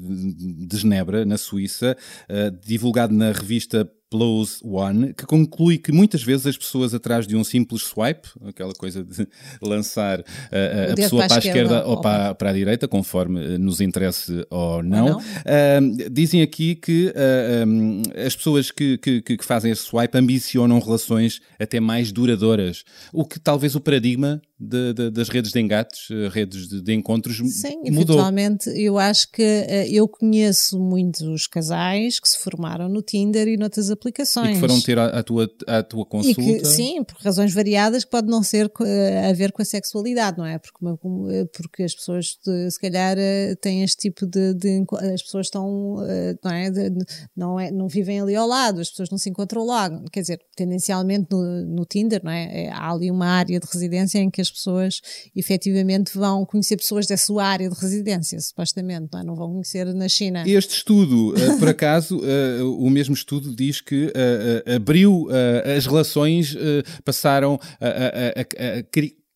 de Genebra, na Suíça, uh, divulgado na revista Plus One, que conclui que muitas vezes as pessoas atrás de um simples swipe, aquela coisa de lançar uh, a pessoa para a esquerda, ou, ou para, para, a direita, conforme nos interesse ou não, ou não. Uh, dizem aqui que uh, um, as pessoas que, que, que, fazem esse swipe ambicionam relações até mais duradouras, o que talvez o paradigma de, de, das redes de engates, redes de, de encontros Sim, mudou. eventualmente eu acho que eu conheço muitos casais que se formaram no Tinder e noutras aplicações. E que foram ter a, a tua, a tua consulta. Que, sim, por razões variadas que pode não ser uh, a ver com a sexualidade, não é? Porque, eh, porque as pessoas, se calhar, têm este tipo de, de As pessoas estão. Não, é? Não, é? não vivem ali ao lado, as pessoas não se encontram lá. Quer dizer, tendencialmente no, no Tinder, não é? é? Há ali uma área de residência em que as pessoas efetivamente vão conhecer pessoas da sua área de residência, supostamente, não, é? não vão conhecer na China. Este estudo, por acaso, o mesmo estudo diz que uh, abriu as relações, passaram a, a, a, a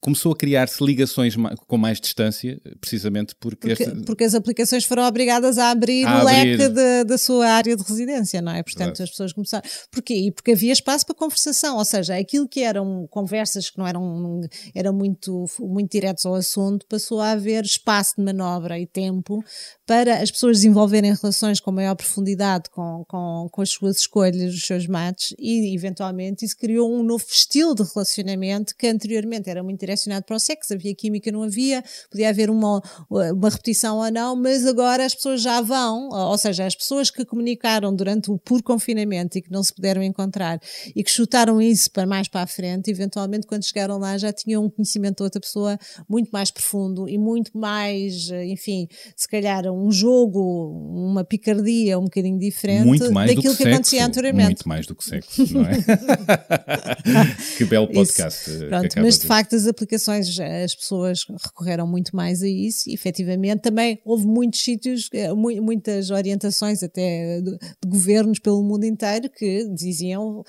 começou a criar-se ligações com mais distância, precisamente porque... Porque, este... porque, as aplicações foram obrigadas a abrir a o abrir. leque de, da sua área de residência, não é? Portanto, as pessoas começaram... Porquê? E porque havia espaço para conversação, ou seja, aquilo que eram conversas que não eram, eram muito, muito diretos ao assunto, passou a haver espaço de manobra e tempo para as pessoas desenvolverem relações com maior profundidade com, com, com as suas escolhas, os seus mates, e eventualmente isso criou um novo estilo de relacionamento que anteriormente era muito direcionado para o sexo, havia química, não havia, podia haver uma, uma repetição ou não, mas agora as pessoas já vão, ou seja, as pessoas que comunicaram durante o puro confinamento e que não se puderam encontrar e que chutaram isso para mais para a frente, eventualmente quando chegaram lá já tinham um conhecimento de outra pessoa muito mais profundo e muito mais, enfim, se calhar um jogo, uma picardia um bocadinho diferente muito mais daquilo do que, que acontecia anteriormente. Muito mais do que sexo, não é? que belo podcast. Isso. Pronto, mas de facto as aplicações, as pessoas recorreram muito mais a isso e efetivamente também houve muitos sítios, eh, muitas orientações até de, de governos pelo mundo inteiro que diziam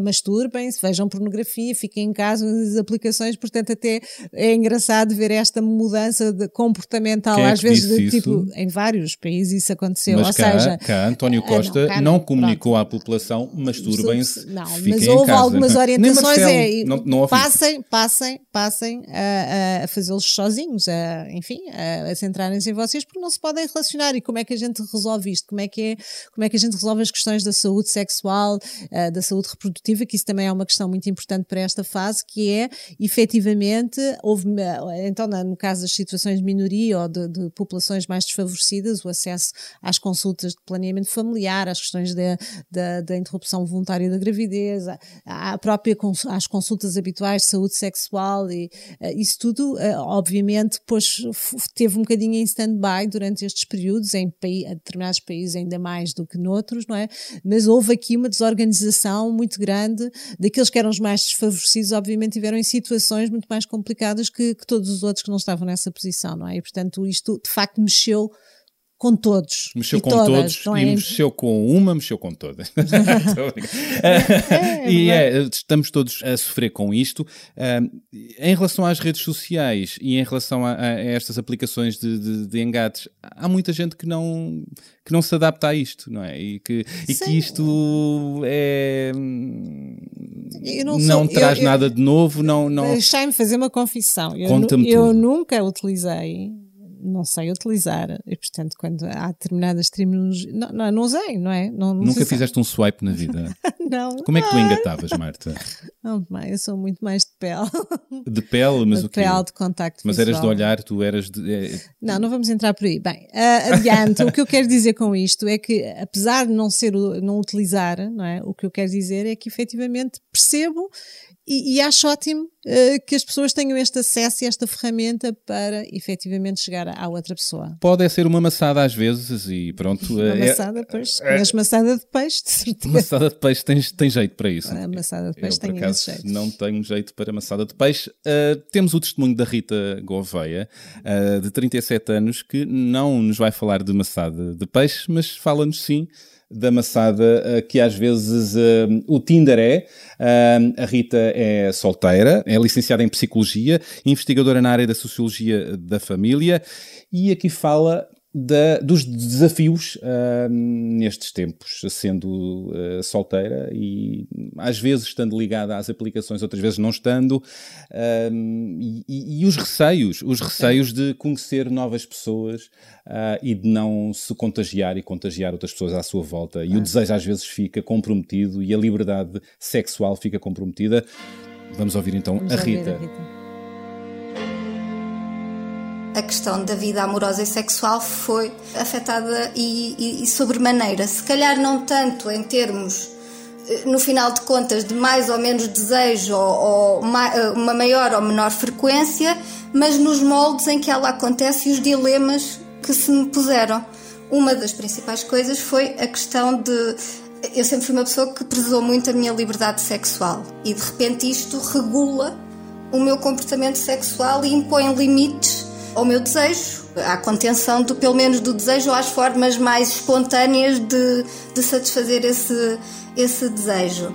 masturbem-se, vejam pornografia, fiquem em casa as aplicações, portanto até é engraçado ver esta mudança de comportamental é às vezes de, tipo em vários países isso aconteceu, mas ou cá, seja, cá António Costa não, não, não comunicou pronto. à população masturbem-se, não, mas houve em casa. algumas orientações Marcelo, é, não, não passem, passem, passem a, a fazê-los sozinhos, a, enfim, a, a centrarem-se em vocês porque não se podem relacionar. E como é que a gente resolve isto, como é que é, como é que a gente resolve as questões da saúde sexual, uh, da saúde reprodutiva, que isso também é uma questão muito importante para esta fase, que é efetivamente houve, então no caso das situações de minoria ou de, de populações mais desfavorecidas, o acesso às consultas de planeamento familiar, às questões da interrupção voluntária da gravidez, à própria às consultas habituais de saúde sexual e uh, isso tudo, uh, obviamente, depois teve um bocadinho em stand-by durante estes períodos, em determinados países ainda mais do que noutros, não é? Mas houve aqui uma desorganização muito grande daqueles que eram os mais desfavorecidos, obviamente tiveram em situações muito mais complicadas que, que todos os outros que não estavam nessa posição, não é? E portanto isto de facto mexeu com todos. Mexeu com todas, todos e é? mexeu com uma, mexeu com todas. é, é, e é, estamos todos a sofrer com isto. em relação às redes sociais e em relação a, a estas aplicações de, de, de, engates, há muita gente que não, que não se adapta a isto, não é? E que, e que isto é. não, não sou, traz eu, nada de novo. Não, não... Deixai-me fazer uma confissão. Eu, eu nunca utilizei não sei utilizar. E, portanto, quando há determinadas terminologias. Não, não, não usei, não é? Não, não Nunca fizeste um swipe na vida? não. Como é que tu engatavas, Marta? Mãe, eu sou muito mais de pele. De pele, mas de o quê? pele, de contacto Mas visual. eras de olhar, tu eras de. É... Não, não vamos entrar por aí. Bem, uh, adiante. o que eu quero dizer com isto é que, apesar de não ser, não utilizar, não é? O que eu quero dizer é que efetivamente percebo e, e, acho ótimo uh, que as pessoas tenham este acesso e esta ferramenta para efetivamente chegar à outra pessoa. Pode ser uma maçada às vezes e pronto. Uma é, maçada, pois. É, mas maçada de peixe, de certeza. Maçada de peixe tem, tem jeito para isso. A maçada de peixe Eu, tem por acaso, jeito. Não tenho jeito para maçada de peixe. Uh, temos o testemunho da Rita Gouveia, uh, de 37 anos, que não nos vai falar de maçada de peixe, mas fala-nos sim da maçada eh, que às vezes uh, o Tinder é. Uh, a Rita é solteira, é licenciada em Psicologia, investigadora na área da Sociologia da Família e aqui fala da, dos desafios uh, nestes tempos, sendo uh, solteira e às vezes estando ligada às aplicações, outras vezes não estando, uh, e, e, os receios, os receios de conhecer novas pessoas e de não se contagiar e contagiar outras pessoas à sua volta. E o desejo às vezes fica comprometido e a liberdade sexual fica comprometida. Vamos ouvir então Vamos a Rita. A Rita a questão da vida amorosa e sexual foi afetada e, e, e sobremaneira. Se calhar não tanto em termos, eh, no final de contas, de mais ou menos desejo ou, ou eh, uma maior ou menor frequência, mas nos moldes em que ela acontece e os dilemas que se me puseram. Uma das principais coisas foi a questão de. Eu sempre fui uma pessoa que prezou muito a minha liberdade sexual e de repente isto regula o meu comportamento sexual e impõe limites ao meu desejo, à contenção do, pelo menos do desejo ou às formas mais espontâneas de, de satisfazer esse, esse desejo.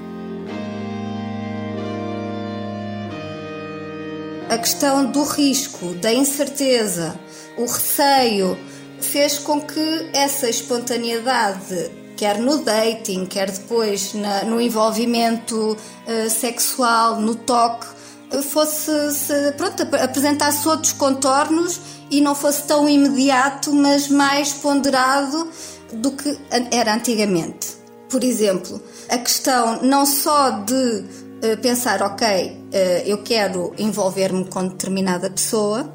A questão do risco, da incerteza, o receio, fez com que essa espontaneidade, quer no dating, quer depois na, no envolvimento uh, sexual, no toque, fosse se, pronto, apresentasse outros contornos e não fosse tão imediato, mas mais ponderado do que era antigamente. Por exemplo, a questão não só de uh, pensar, ok, eu quero envolver-me com determinada pessoa,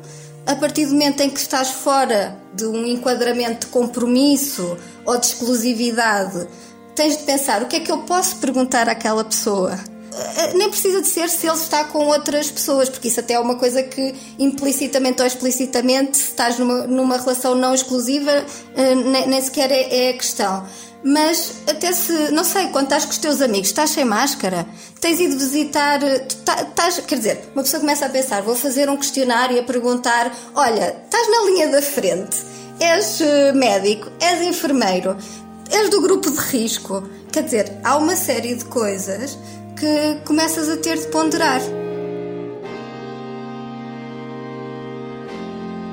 a partir do momento em que estás fora de um enquadramento de compromisso ou de exclusividade, tens de pensar o que é que eu posso perguntar àquela pessoa. Eh, nem precisa de ser se ele está com outras pessoas, porque isso até é uma coisa que implicitamente ou explicitamente, se estás numa, numa relação não exclusiva, eh, nem, nem sequer é, é a questão. Mas até se, não sei, quando estás com os teus amigos, estás sem máscara, tens ido visitar, tá, estás, quer dizer, uma pessoa começa a pensar, vou fazer um questionário e a perguntar, olha, estás na linha da frente, és eh, médico, és enfermeiro, és do grupo de risco, quer dizer, há uma série de coisas que começas a ter de ponderar.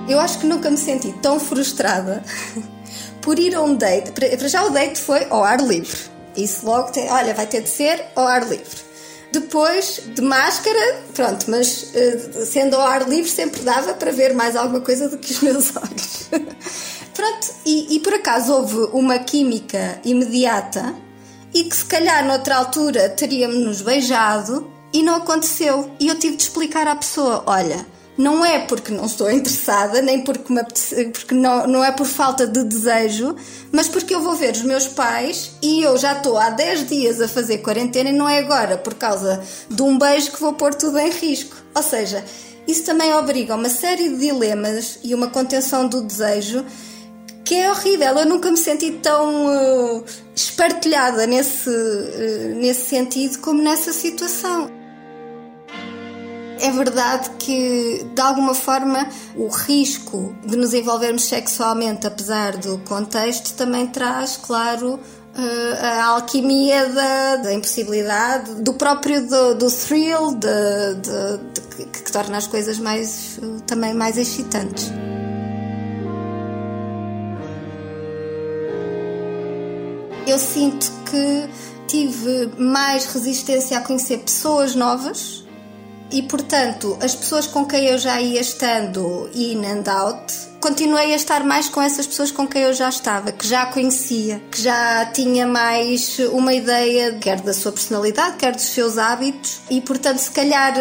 Eu acho que nunca me senti tão frustrada por ir a um date. Para já o date foi ao ar livre. Isso logo tem, olha, vai ter de ser ao ar livre. Depois de máscara, pronto, mas uh, sendo ao ar livre sempre dava para ver mais alguma coisa do que os meus olhos. pronto, e, e por acaso houve uma química imediata e que se calhar noutra altura teríamos-nos beijado e não aconteceu. E eu tive de explicar à pessoa: olha não é porque não estou interessada, nem porque, me apetece, porque não, não é por falta de desejo, mas porque eu vou ver os meus pais e eu já estou há 10 dias a fazer quarentena e não é agora por causa de um beijo que vou pôr tudo em risco. Ou seja, isso também obriga a uma série de dilemas e uma contenção do desejo que é horrível. Eu nunca me senti tão uh, espartilhada nesse, uh, nesse sentido como nessa situação. É verdade que, de alguma forma, o risco de nos envolvermos sexualmente, apesar do contexto, também traz, claro, eh, a alquimia da, da impossibilidade, do próprio do, do thrill, de, de, de, que, que torna as coisas mais, também mais excitantes. Eu sinto que tive mais resistência a conhecer pessoas novas e portanto, as pessoas com quem eu já ia estando in and out, continuei a estar mais com essas pessoas com quem eu já estava, que já conhecia, que já tinha mais uma ideia, quer da sua personalidade, quer dos seus hábitos, e portanto, se calhar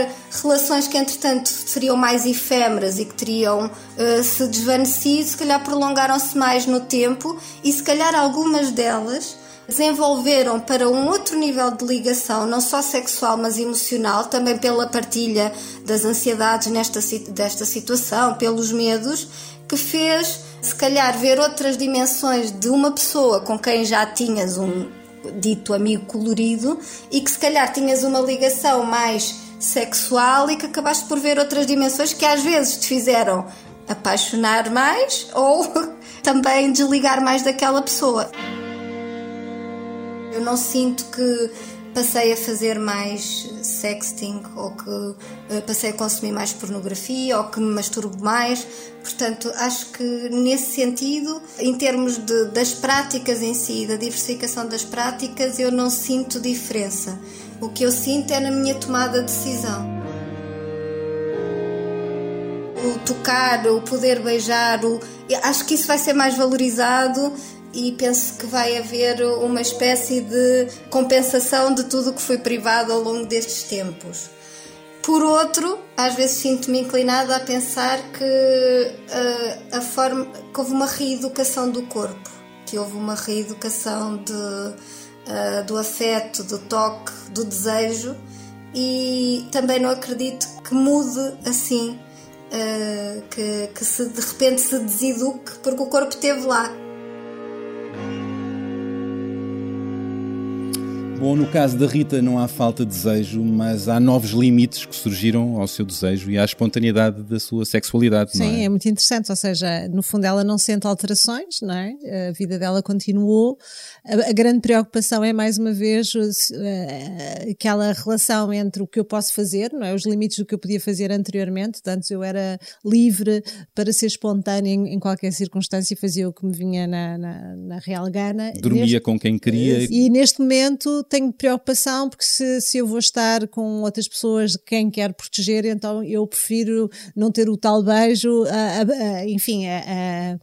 relações que entretanto seriam mais efêmeras e que teriam uh, se desvanecido, se calhar prolongaram-se mais no tempo, e se calhar algumas delas desenvolveram para um outro nível de ligação, não só sexual, mas emocional, também pela partilha das ansiedades nesta, desta situação, pelos medos, que fez, se calhar, ver outras dimensões de uma pessoa com quem já tinhas um dito amigo colorido e que, se calhar, tinhas uma ligação mais sexual e que acabaste por ver outras dimensões que às vezes te fizeram apaixonar mais ou também desligar mais daquela pessoa. Eu não sinto que passei a fazer mais sexting ou que eh, passei a consumir mais pornografia ou que me masturbo mais. Portanto, acho que nesse sentido, em termos de, das práticas em si, da diversificação das práticas, eu não sinto diferença. O que eu sinto é na minha tomada de decisão. O tocar, o poder beijar, o... acho que isso vai ser mais valorizado e penso que vai haver uma espécie de compensação de tudo o que foi privado ao longo destes tempos. Por outro, às vezes sinto-me inclinada a pensar que, uh, a forma, que houve uma reeducação do corpo, que houve uma reeducação de, uh, do afeto, do toque, do desejo e também não acredito que mude assim, uh, que, que se de repente se deseduque porque o corpo esteve lá Bom, no caso da Rita não há falta de desejo, mas há novos limites que surgiram ao seu desejo e à espontaneidade da sua sexualidade. Sim, é? é? muito interessante. Ou seja, no fundo ela não sente alterações, não é? A vida dela continuou. A, a grande preocupação é mais uma vez uh, aquela relação entre o que eu posso fazer, não é? Os limites do que eu podia fazer anteriormente. Antes eu era livre para ser espontânea em, em qualquer circunstância e fazia o que me vinha na, na, na real gana. Dormia neste, com quem queria. E neste momento tenho preocupação porque se, se eu vou estar com outras pessoas quem quero proteger, então eu prefiro não ter o tal beijo, a, a, a, enfim, a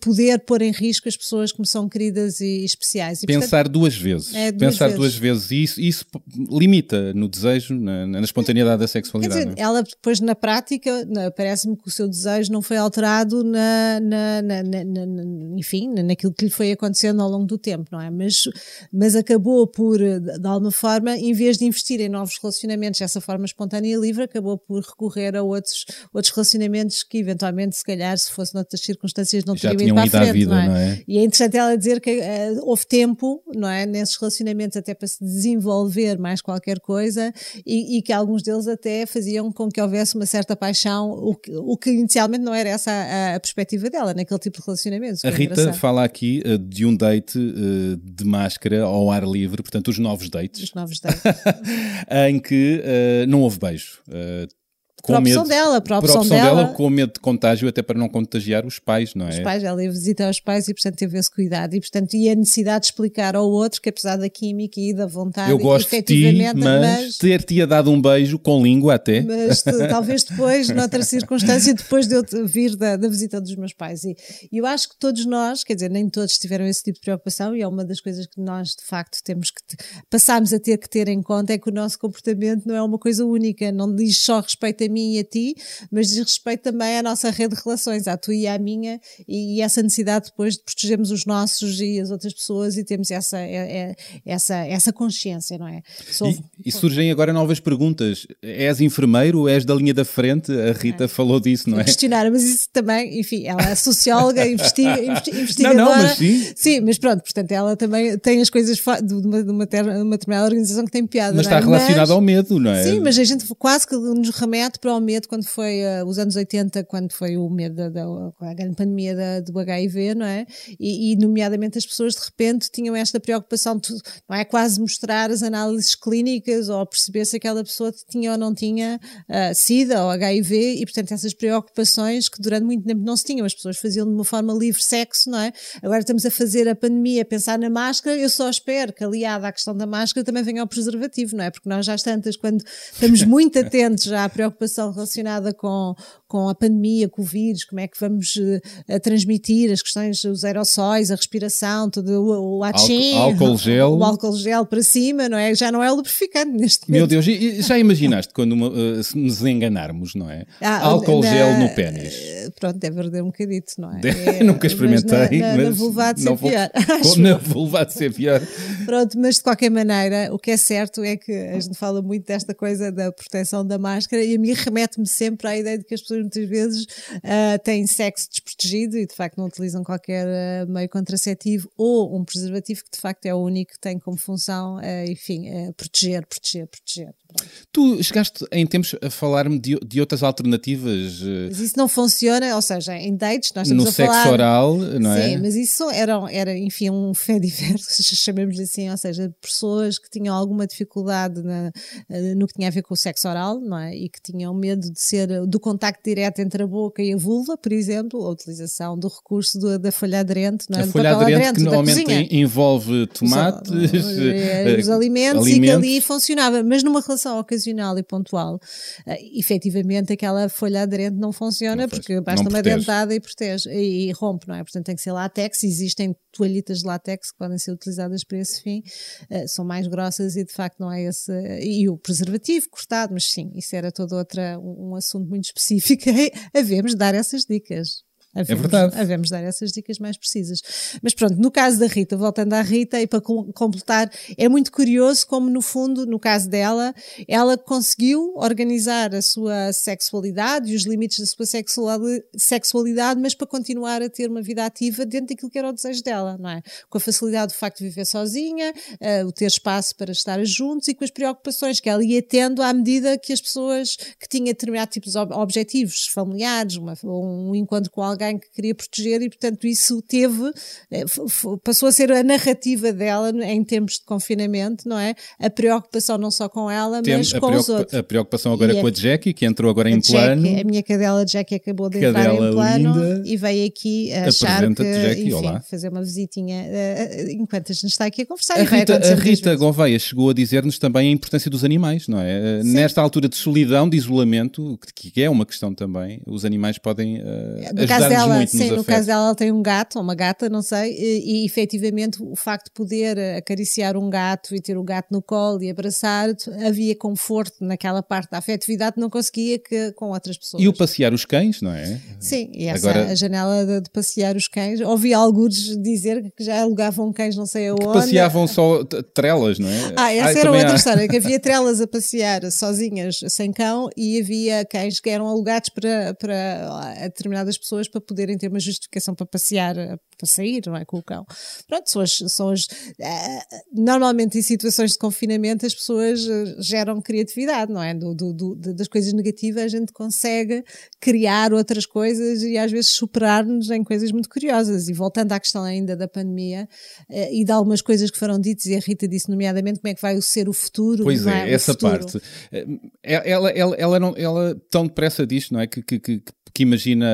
poder pôr em risco as pessoas que me são queridas e especiais. E, Pensar portanto, duas vezes. É, duas Pensar vezes. duas vezes. E isso, isso limita no desejo, na, na espontaneidade da sexualidade. Dizer, é? ela depois na prática, parece-me que o seu desejo não foi alterado na, na, na, na, enfim, naquilo que lhe foi acontecendo ao longo do tempo, não é? Mas, mas acabou por, de alguma forma, em vez de investir em novos relacionamentos dessa forma espontânea e livre, acabou por recorrer a outros, outros relacionamentos que eventualmente, se calhar, se fosse noutras circunstâncias, não teriam ido para a frente. Vida, não, é? não, é? E é interessante ela dizer que uh, houve tempo, não é? Nesses relacionamentos até para se desenvolver mais qualquer coisa e, e, que alguns deles até faziam com que houvesse uma certa paixão, o que, o que inicialmente não era essa a, a perspectiva dela, naquele tipo de relacionamentos. A é Rita fala aqui uh, de um date uh, de máscara ao ar livre, portanto, os novos dates. Os novos dates. em que não houve beijo com por opção dela, por opção, por opção dela, dela, com medo de contágio, até para não contagiar os pais, não é? Os pais, ela ia visitar os pais e, portanto, teve esse cuidado. E, portanto, e a necessidade de explicar ao outro que, apesar da química e da vontade, eu gosto de ti, mas, mas ter-te dado um beijo com língua até. Mas talvez depois, noutra circunstância, depois de eu vir da, da visita dos meus pais. E, e eu acho que todos nós, quer dizer, nem todos tiveram esse tipo de preocupação, e é uma das coisas que nós, de facto, temos que passarmos a ter que ter em conta é que o nosso comportamento não é uma coisa única, não diz só respeito a mim e a ti, mas diz respeito também à nossa rede de relações, à tua e à minha, e, essa necessidade depois de protegermos os nossos e as outras pessoas e temos essa, é, é, essa, essa consciência, não é? Sou... E, e, surgem agora novas perguntas. És enfermeiro? És da linha da frente? A Rita é. falou disso, não é? Questionar, mas isso também, enfim, ela é socióloga, investiga, investigadora. Não, não, mas sim. Sim, mas pronto, portanto, ela também tem as coisas de uma, de uma, de uma determinada organização que tem piada. Mas está é? relacionado mas, ao medo, não é? Sim, mas a gente quase que nos remete para o medo quando foi uh, os anos 80, quando foi o medo da, da a grande pandemia da, do HIV, não é? E, e, nomeadamente as pessoas de repente tinham esta preocupação de, não é quase mostrar as análises clínicas ou perceber se aquela pessoa tinha ou não tinha uh, SIDA ou HIV e portanto essas preocupações que durante muito tempo não se tinham, as pessoas faziam de uma forma livre sexo, não é? Agora estamos a fazer a pandemia, a pensar na máscara, eu só espero que aliada à questão da máscara também venha o preservativo, não é? Porque nós já tantas, quando estamos muito atentos já à preocupação relacionada com, com a pandemia, com o vírus, como é que vamos uh, transmitir as questões, os aerossóis, a respiração, todo o, o álcool gel. o álcool gel para cima, não é? Já não é lubrificante neste momento. Meu Deus, e, já imaginaste quando uma, uh, se nos enganarmos, não é? Ah, álcool na, gel no pênis. Pronto, deve arder um bocadito, não é? é Nunca experimentei, mas, na, na, mas na vulva de ser pior. na vulva de ser pior. Pronto, mas de qualquer maneira, o que é certo é que a gente fala muito desta coisa da proteção da máscara e a mim remete-me sempre à ideia de que as pessoas muitas vezes uh, têm sexo desprotegido e de facto não utilizam qualquer uh, meio contraceptivo ou um preservativo que de facto é o único que tem como função, uh, enfim, proteger, proteger, proteger. Tu chegaste em tempos a falar-me de, de, outras alternativas. Mas isso não funciona, ou seja, em dates nós estamos no a sexo falar... oral, não é? Sim, mas isso era, era enfim, um fé diverso, chamemos-lhe assim, ou seja, pessoas que tinham alguma dificuldade na, no que tinha a ver com o sexo oral, não é? E que tinham medo de ser, do contacto direto entre a boca e a vulva, por exemplo, a utilização do recurso do, da folha aderente, não é? A folha aderente, aderente que normalmente envolve tomates, os, os, os alimentos, alimentos, e que ali funcionava, mas numa relação ocasional e pontual, uh, efetivamente aquela folha aderente não funciona não porque basta uma dentada e protege e, e, rompe, não é? Portanto tem que ser látex, existem toalhitas de látex que podem ser utilizadas para esse fim, uh, são mais grossas e de facto não é esse, e o preservativo cortado, mas sim, isso era todo outra, um, um assunto muito específico, havemos de dar essas dicas. Havemos, é verdade. Havemos dar essas dicas mais precisas. Mas pronto, no caso da Rita, voltando à Rita, e para completar, é muito curioso como, no fundo, no caso dela, ela conseguiu organizar a sua sexualidade e os limites da sua sexualidade, mas para continuar a ter uma vida ativa dentro daquilo que era o desejo dela, não é? Com a facilidade do facto de viver sozinha, uh, o ter espaço para estar juntos e com as preocupações que ela ia tendo à medida que as pessoas que tinham determinados tipos de objetivos familiares, uma, um encontro com alguém alguém que queria proteger e, portanto, isso teve, eh, passou a ser a narrativa dela em tempos de confinamento, não é? A preocupação não só com ela, Tem mas com os outros. A preocupação agora e com a, a Jackie, que entrou agora em plano. Jackie, a minha cadela Jackie acabou de cadela entrar em plano linda. e veio aqui achar que, Jackie, enfim, olá. fazer uma visitinha uh, enquanto a gente está aqui a conversar. A Rita, a Rita Gouveia chegou a dizer-nos também a importância dos animais, não é? Sim. Nesta altura de solidão, de isolamento, que é uma questão também, os animais podem uh, ajudar dela, muito sim, no caso dela, ela tem um gato, ou uma gata, não sei, e, e efetivamente o facto de poder acariciar um gato e ter o gato no colo e abraçar, havia conforto naquela parte da afetividade que não conseguia que, com outras pessoas. E o passear os cães, não é? Sim, e essa Agora- a janela de, de passear os cães. Ouvi alguns dizer que já alugavam cães não sei aonde. Que passeavam só trelas, não é? Ah, essa era outra há- história, que havia trelas a passear sozinhas, sem cão, e havia cães que eram alugados para, para determinadas pessoas para poderem ter uma justificação para passear, para sair, não é, com o cão. Pronto, são as, são as, eh, normalmente em situações de confinamento as pessoas eh, geram criatividade, não é? Do, do- do- das coisas negativas a gente consegue criar outras coisas e às vezes superar-nos em coisas muito curiosas. E voltando à questão ainda da pandemia eh, e de algumas coisas que foram ditas, e a Rita disse nomeadamente como é que vai ser o futuro. Pois é, O essa futuro. parte. Eh, Ela, ela, ela, não, ela tão depressa diz, não é? Que, que, que, que imagina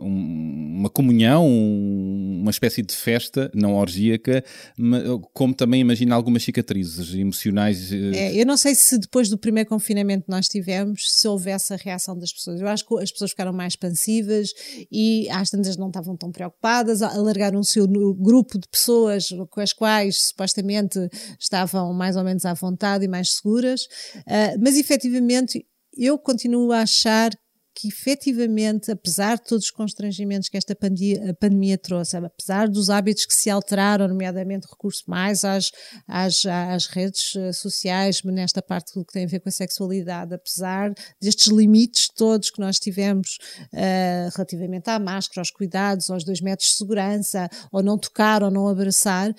um- uma comunhão, um- uma espécie de festa não orgíaca, ma- como também imagina algumas cicatrizes emocionais. eh, É, eu não sei se depois do primeiro confinamento que nós tivemos, se houvesse a reação das pessoas. Eu acho que as pessoas ficaram mais expansivas e às tantas não estavam tão preocupadas, alargaram o seu grupo de pessoas com as quais supostamente estavam mais ou menos à vontade e mais seguras, Ah, mas efetivamente eu continuo a achar que efetivamente, apesar de todos os constrangimentos que esta pandemia, pandemia trouxe, apesar dos hábitos que se alteraram, nomeadamente recurso mais às, às, às redes eh, sociais, nesta parte do que tem a ver com a sexualidade, apesar destes limites todos que nós tivemos eh, relativamente à máscara, aos cuidados, aos dois metros de segurança, ou não tocar ou não abraçar,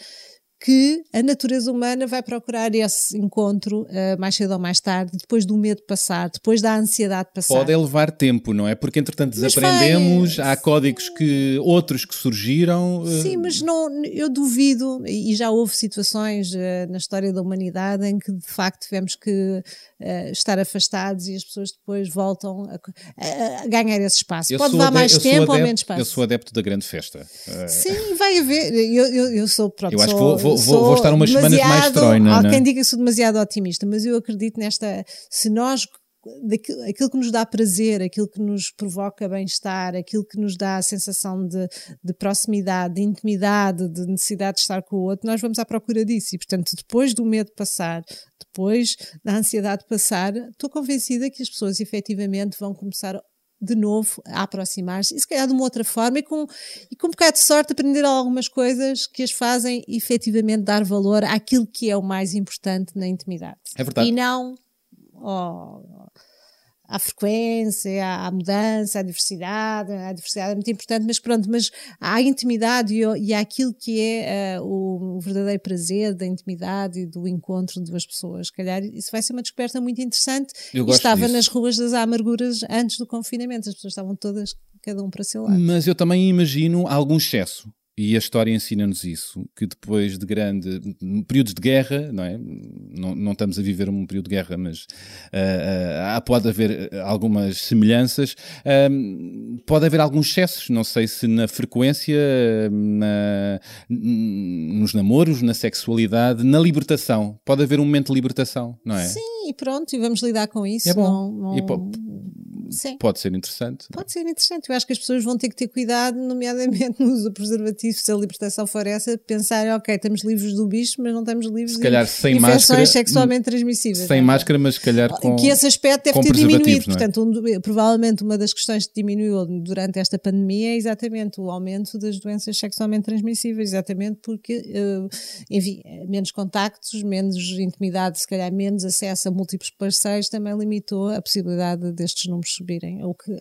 que a natureza humana vai procurar esse encontro eh, mais cedo ou mais tarde, depois do medo passar, depois da ansiedade passar. Pode é levar tempo, não é? Porque entretanto desaprendemos, há códigos que outros que surgiram. eh, Sim, mas não, eu duvido, e já houve situações eh, na história da humanidade em que de facto tivemos que estar afastados e as pessoas depois voltam a, a- a ganhar esse espaço. eu Pode sou levar mais sou tempo ou adepto- menos espaço. Eu sou adepto da grande festa. Sim, vai haver. Eu, eu, eu sou, pronto, Eu acho que sou- vou- vou- vou- estar umas semanas mais troina, Há né? quem diga que sou demasiado otimista, mas eu acredito nesta. Se nós. daquilo- aquilo que nos dá prazer, aquilo que nos provoca bem-estar, aquilo que nos dá a sensação de, de proximidade, de intimidade, de necessidade de estar com o outro, nós vamos à procura disso. E, portanto, depois do medo passar, depois da ansiedade passar, estou convencida que as pessoas efetivamente vão começar de novo a aproximar-se e se calhar de uma outra forma e com, e com um bocado de sorte aprender algumas coisas que as fazem efetivamente dar valor àquilo que é o mais importante na intimidade. É verdade. E não ao- à frequência, à, à mudança, à diversidade. A diversidade é muito importante, mas pronto, mas à intimidade e, e àquilo que é eh, o, o verdadeiro prazer da intimidade e do encontro de duas pessoas. Se calhar isso vai ser uma descoberta muito interessante. Eu gosto estava disso. nas ruas das amarguras antes do confinamento, as pessoas estavam todas, cada um para o seu lado. Mas eu também imagino algum excesso. E a história ensina-nos isso, que depois de grande períodos de guerra, não é? Não, não estamos a viver um período de guerra, mas ah, ah, pode haver algumas semelhanças. Ahm, pode haver alguns excessos, não sei se na frequência, na- nos namoros, na sexualidade, na libertação. Pode haver um momento de libertação, não é? Sim, e pronto, e vamos lidar com isso. É bom. Não, não- Sim. Pode ser interessante. Pode ser interessante. Eu acho que as pessoas vão ter que ter cuidado, nomeadamente no uso do preservativo, se a libertação for essa, pensar, ok, estamos livres do bicho, mas não estamos livres Se calhar de sem infecções máscara, sexualmente transmissíveis. Sem é? máscara, mas se calhar com. que esse aspecto deve ter diminuído. preservativos, é? Portanto, um do- provavelmente uma das questões que diminuiu durante esta pandemia é exatamente o aumento das doenças sexualmente transmissíveis, exatamente porque, eh, enfim, menos contactos, menos intimidade, se calhar menos acesso a múltiplos parceiros, também limitou a possibilidade destes números subirem, ou que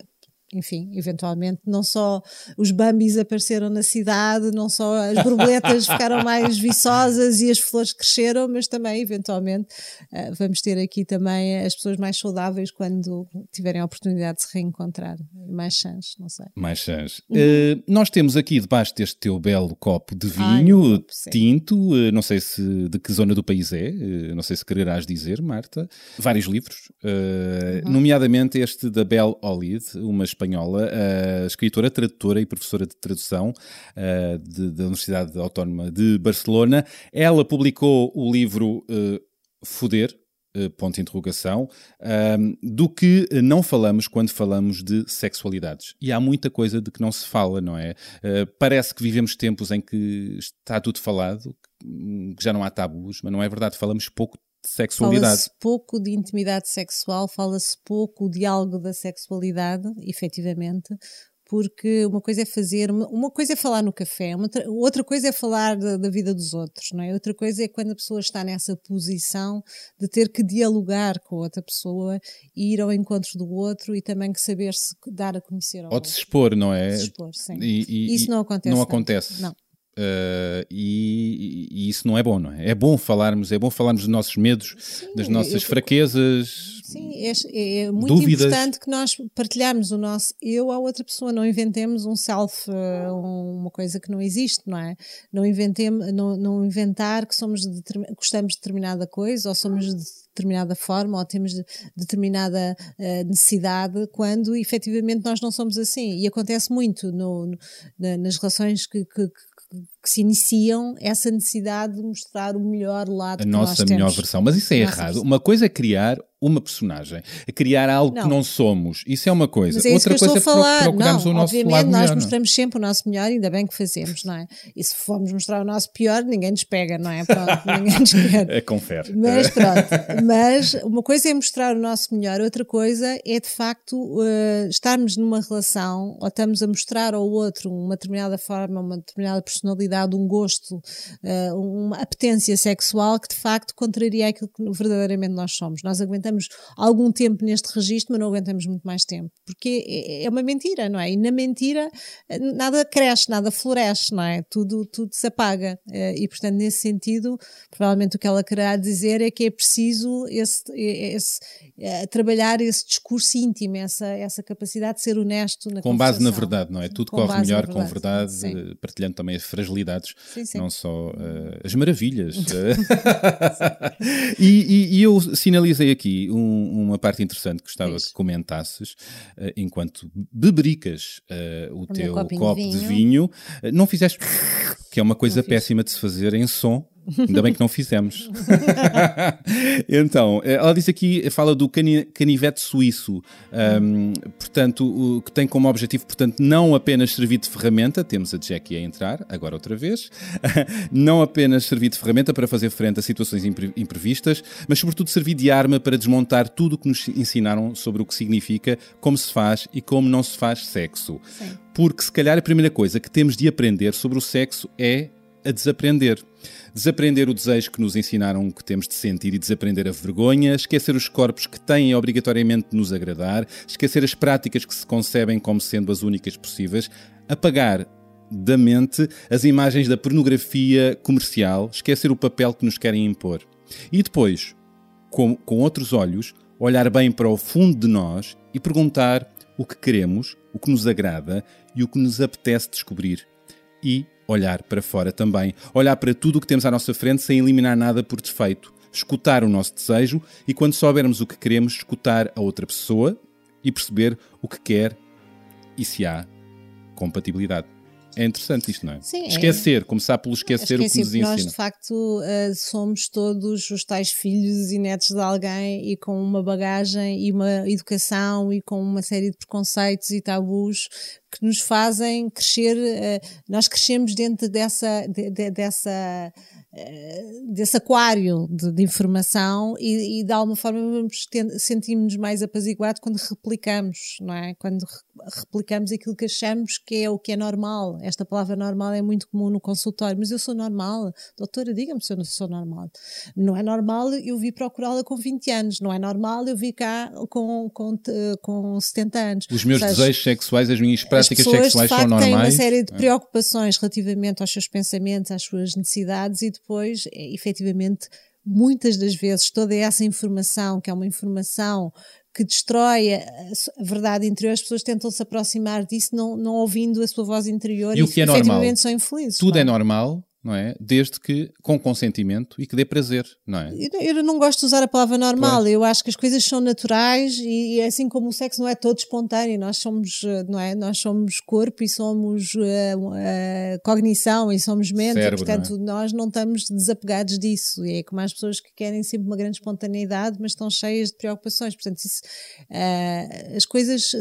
enfim, eventualmente, não só os bambis apareceram na cidade, não só as borboletas ficaram mais viçosas e as flores cresceram, mas também, eventualmente, eh, vamos ter aqui também as pessoas mais saudáveis quando tiverem a oportunidade de se reencontrar. Mais chance, não sei. Mais chance. Eh, nós temos aqui debaixo deste teu belo copo de Ai, vinho sim. tinto, eh, não sei se de que zona do país é, eh, não sei se quererás dizer, Marta. Vários livros, Uhum. nomeadamente este da Belle Olid, uma espanhola, eh, escritora, tradutora e professora de tradução eh, de- da Universidade Autónoma de Barcelona. Ela publicou o livro eh, Foder, uh, ponto de interrogação, uh, do que não falamos quando falamos de sexualidades. E há muita coisa de que não se fala, não é? Uh, parece que vivemos tempos em que está tudo falado, que já não há tabus, mas não é verdade, falamos pouco sexualidade. Fala-se pouco de intimidade sexual, fala-se pouco o diálogo da sexualidade, efetivamente, porque uma coisa é fazer, uma coisa é falar no café, uma, outra coisa é falar da, da, vida dos outros, não é? Outra coisa é quando a pessoa está nessa posição de ter que dialogar com outra pessoa e ir ao encontro do outro e também que saber se dar a conhecer ao Ou de se expor, não é? De se expor, sim. E, e, Isso não acontece. Não acontece. Não. Uh, e, e, isso não é bom, não é? É bom falarmos, é bom falarmos dos nossos medos, Sim, das nossas eu, fraquezas. Sim, é, é muito dúvidas. importante que nós partilharmos o nosso eu à outra pessoa, não inventemos um self, uh, uma coisa que não existe, não é? Não, inventemos, não, não inventar que somos de, gostamos de determinada coisa ou somos de determinada forma ou temos de, determinada uh, necessidade quando efetivamente nós não somos assim. E acontece muito no, no, nas relações que, que, que se iniciam essa necessidade de mostrar o melhor lado a nossa melhor temos. versão. Mas isso é errado. Uma coisa é criar uma personagem, é criar algo não. que não somos. Isso é uma coisa. Mas é Outra coisa é falar. procurarmos não, o nosso obviamente lado nós melhor, mostramos não. sempre o nosso melhor, ainda bem que fazemos, não é? E se formos mostrar o nosso pior, ninguém nos pega, não é? Pronto, ninguém nos quer. É confere. Mas pronto, mas uma coisa é mostrar o nosso melhor, outra coisa é de facto uh, estarmos numa relação ou estamos a mostrar ao outro uma determinada forma, uma determinada personalidade, um gosto, uh, uma apetência sexual que de facto contraria aquilo que verdadeiramente nós somos. Nós aguentamos algum tempo neste registro, mas não aguentamos muito mais tempo, porque é, é uma mentira, não é? E na mentira eh, nada cresce, nada floresce, não é? Tudo, tudo se apaga. Eh, e portanto, nesse sentido, provavelmente o que ela querá dizer é que é preciso esse, esse, eh, trabalhar esse discurso íntimo, essa, essa capacidade de ser honesto na Com base na verdade, não é? Tudo com corre melhor verdade. com verdade, sim. partilhando também as fragilidades, sim, sim. não só uh, as maravilhas. e, e, e, eu sinalizei aqui um, uma parte interessante que gostava que comentasses, uh, enquanto bebericas uh, o, o teu copo de vinho, de vinho não fizeste que é uma coisa péssima de se fazer em som, Ainda bem que não fizemos. então, eh, ela diz aqui, fala do cani canivete suíço, um, portanto, o, que tem como objetivo, portanto, não apenas servir de ferramenta, temos a Jackie a entrar, agora outra vez, não apenas servir de ferramenta para fazer frente a situações impre imprevistas, mas sobretudo servir de arma para desmontar tudo o que nos ensinaram sobre o que significa, como se faz e como não se faz sexo. Sim. Porque se calhar a primeira coisa que temos de aprender sobre o sexo é a desaprender. Desaprender o desejo que nos ensinaram que temos de sentir e desaprender a vergonha, esquecer os corpos que têm obrigatoriamente de nos agradar, esquecer as práticas que se concebem como sendo as únicas possíveis, apagar da mente as imagens da pornografia comercial, esquecer o papel que nos querem impor. E depois, com, com outros olhos, olhar bem para o fundo de nós e perguntar o que queremos, o que nos agrada e o que nos apetece descobrir. E olhar para fora também, olhar para tudo o que temos à nossa frente sem eliminar nada por defeito, escutar o nosso desejo e, quando soubermos o que queremos, escutar a outra pessoa e perceber o que quer e se há compatibilidade. É interessante isto, não é? Sim, esquecer, é. começar pelo esquecer, esquecer o que nos ensina. Nós, de facto, uh, somos todos os tais filhos e netos de alguém e com uma bagagem e uma educação e com uma série de preconceitos e tabus que nos fazem crescer. Uh, nós crescemos dentro dessa, de, de, dessa desse aquário de, de informação e, e, de alguma forma sentimos-nos mais apaziguados quando replicamos, não é? Quando re replicamos aquilo que achamos que é o que é normal. Esta palavra normal é muito comum no consultório, mas eu sou normal. Doutora, diga-me se eu não sou normal. Não é normal eu vi procurá-la com 20 anos, não é normal eu vi cá com, com, com 70 anos. Os meus seja, desejos sexuais, as minhas práticas as sexuais de facto, são normais. têm uma série de é. preocupações relativamente aos seus pensamentos, às suas necessidades e depois, é, efetivamente, muitas das vezes toda essa informação, que é uma informação que destrói a, verdade interior, as pessoas tentam se aproximar disso não, não ouvindo a sua voz interior e, e o que é normal? são infelizes. Tudo é? é normal não é? Desde que com consentimento e que dê prazer, não é? Eu não gosto de usar a palavra normal, eu acho que as coisas são naturais e assim como o sexo não é todo espontâneo, nós somos, não é? Nós somos corpo e somos uh, uh, cognição e somos mente, Cérebro, e, portanto não é? nós não estamos desapegados disso. E é como as pessoas que querem sempre uma grande espontaneidade, mas estão cheias de preocupações. Portanto, isso, uh, as coisas,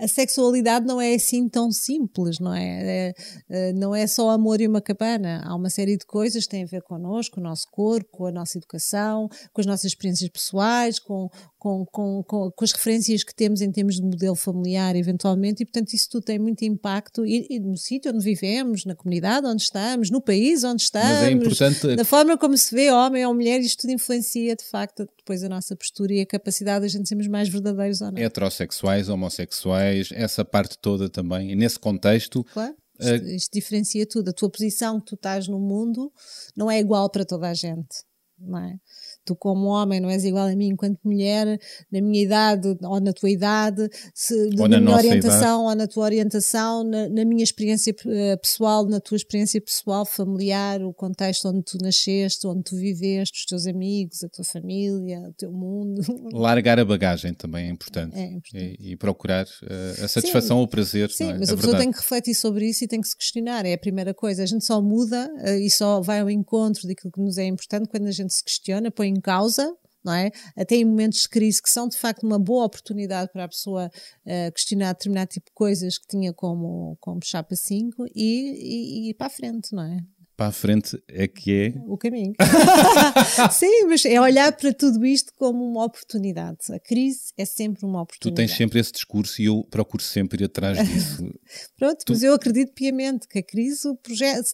a sexualidade não é assim tão simples, não é? é não é só amor e uma cabana. Há uma série de coisas que têm a ver connosco, com o nosso corpo, com a nossa educação, com as nossas experiências pessoais, com, com, com, com, com as referências que temos em termos de modelo familiar, eventualmente, e portanto isso tudo tem muito impacto e, e no sítio onde vivemos, na comunidade onde estamos, no país onde estamos, Mas é importante... na forma como se vê homem ou mulher, isto tudo influencia de facto depois a nossa postura e a capacidade de a gente sermos mais verdadeiros ou não. Heterossexuais, homossexuais, essa parte toda também, e nesse contexto. Claro isto, uh, isto diferencia tudo. A tua posição que tu estás no mundo não é igual para toda a gente. Não é? Tu como homem não és igual a mim enquanto mulher, na minha idade ou na tua idade, se, ou na, na minha orientação idade. ou na tua orientação, na, na, minha experiência eh, pessoal, na tua experiência pessoal, familiar, o contexto onde tu nasceste, onde tu viveste, os teus amigos, a tua família, o teu mundo. Largar a bagagem também é importante. É importante. E, e, procurar uh, a satisfação ou o prazer. Sim, é? mas a, a pessoa tem que refletir sobre isso e tem que se questionar. É a primeira coisa. A gente só muda uh, e só vai ao encontro daquilo que nos é importante quando a gente se questiona, põe em causa, não é? Até em momentos de crise que são de facto uma boa oportunidade para a pessoa uh, questionar determinado tipo de coisas que tinha como, como chapa 5 e, e, e para a frente, não é? Para a frente é que é o caminho. Sim, mas é olhar para tudo isto como uma oportunidade. A crise é sempre uma oportunidade. Tu tens sempre esse discurso e eu procuro sempre ir atrás disso. Pronto, tu... mas eu acredito piamente que a crise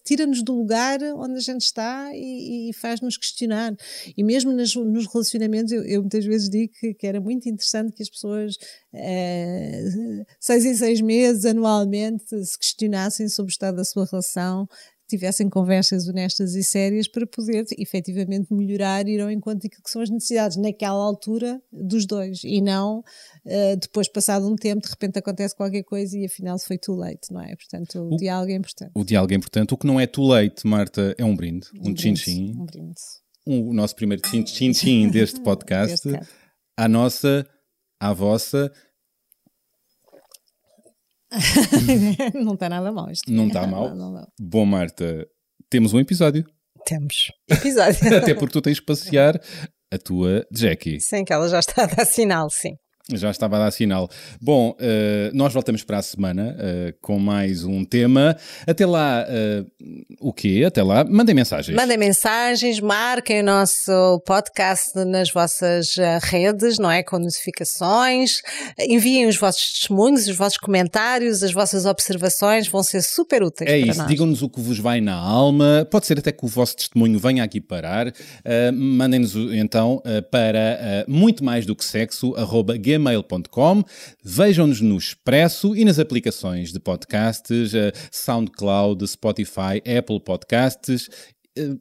tira-nos do lugar onde a gente está e, e faz-nos questionar. E mesmo nas, nos relacionamentos, eu, eu, muitas vezes digo que, que, era muito interessante que as pessoas, é, seis em seis meses, anualmente, se questionassem sobre o estado da sua relação, tivessem conversas honestas e sérias para poder efetivamente melhorar e ir ao encontro daquilo que são as necessidades naquela altura dos dois e não uh, depois, passado um tempo, de repente acontece qualquer coisa e afinal foi too late, não é? Portanto, o, o diálogo é importante. O diálogo é importante. O que não é too late, Marta, é um brinde, um chin-chin. Um brinde. O nosso primeiro chin-chin deste podcast. à nossa, à vossa não está nada mal isto. Não está mal? Não, não, Bom, Marta, temos um episódio. Temos. Episódio. Até porque tu tens que passear a tua Jackie. Sim, que ela já está a dar sinal, sim. Já estava a dar sinal. Bom, uh, nós voltamos para a semana uh, com mais um tema. Até lá, uh, o quê? Até lá, mandem mensagens. Mandem mensagens, marquem o nosso podcast nas vossas redes, não é? Com notificações. Enviem os vossos testemunhos, os vossos comentários, as vossas observações, vão ser super úteis. É isso, digam-nos o que vos vai na alma. Pode ser até que o vosso testemunho venha aqui parar. Mandem-nos então para muito mais do que sexo, arroba gmail.com. Vejam-nos no Expresso e nas aplicações de podcasts, uh, SoundCloud, Spotify, Apple Podcasts. Uh,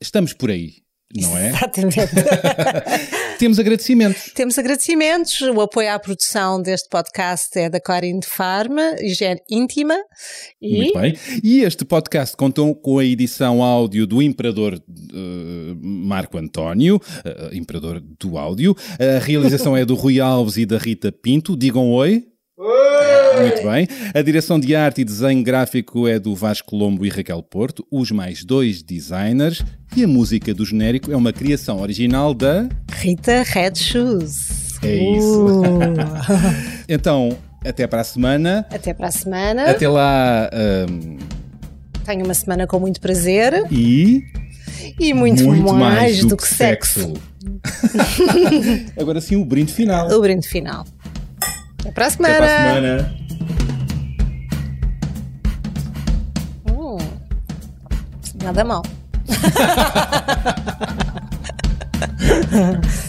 estamos por aí não é? Exatamente. Temos agradecimentos. Temos agradecimentos. O apoio à produção deste podcast é da Corin de Farma, higiene íntima. E... Muito bem. E este podcast contou com a edição áudio do Imperador uh, Marco António, uh, Imperador do áudio. A realização é do Rui Alves e da Rita Pinto. Digam oi. Muito bem. A direção de arte e desenho gráfico é do Vasco Lombo e Raquel Porto, os mais dois designers. E a música do genérico é uma criação original da Rita Red Shoes. É isso. Uh. então, até para a semana. Até para a semana. Até lá. Um... Tenho uma semana com muito prazer. E. E muito, muito mais, mais, do, do que, que sexo. sexo. Agora sim, o brinde final. O brinde final. Até para a semana. Até para a semana. Hum, nada mal.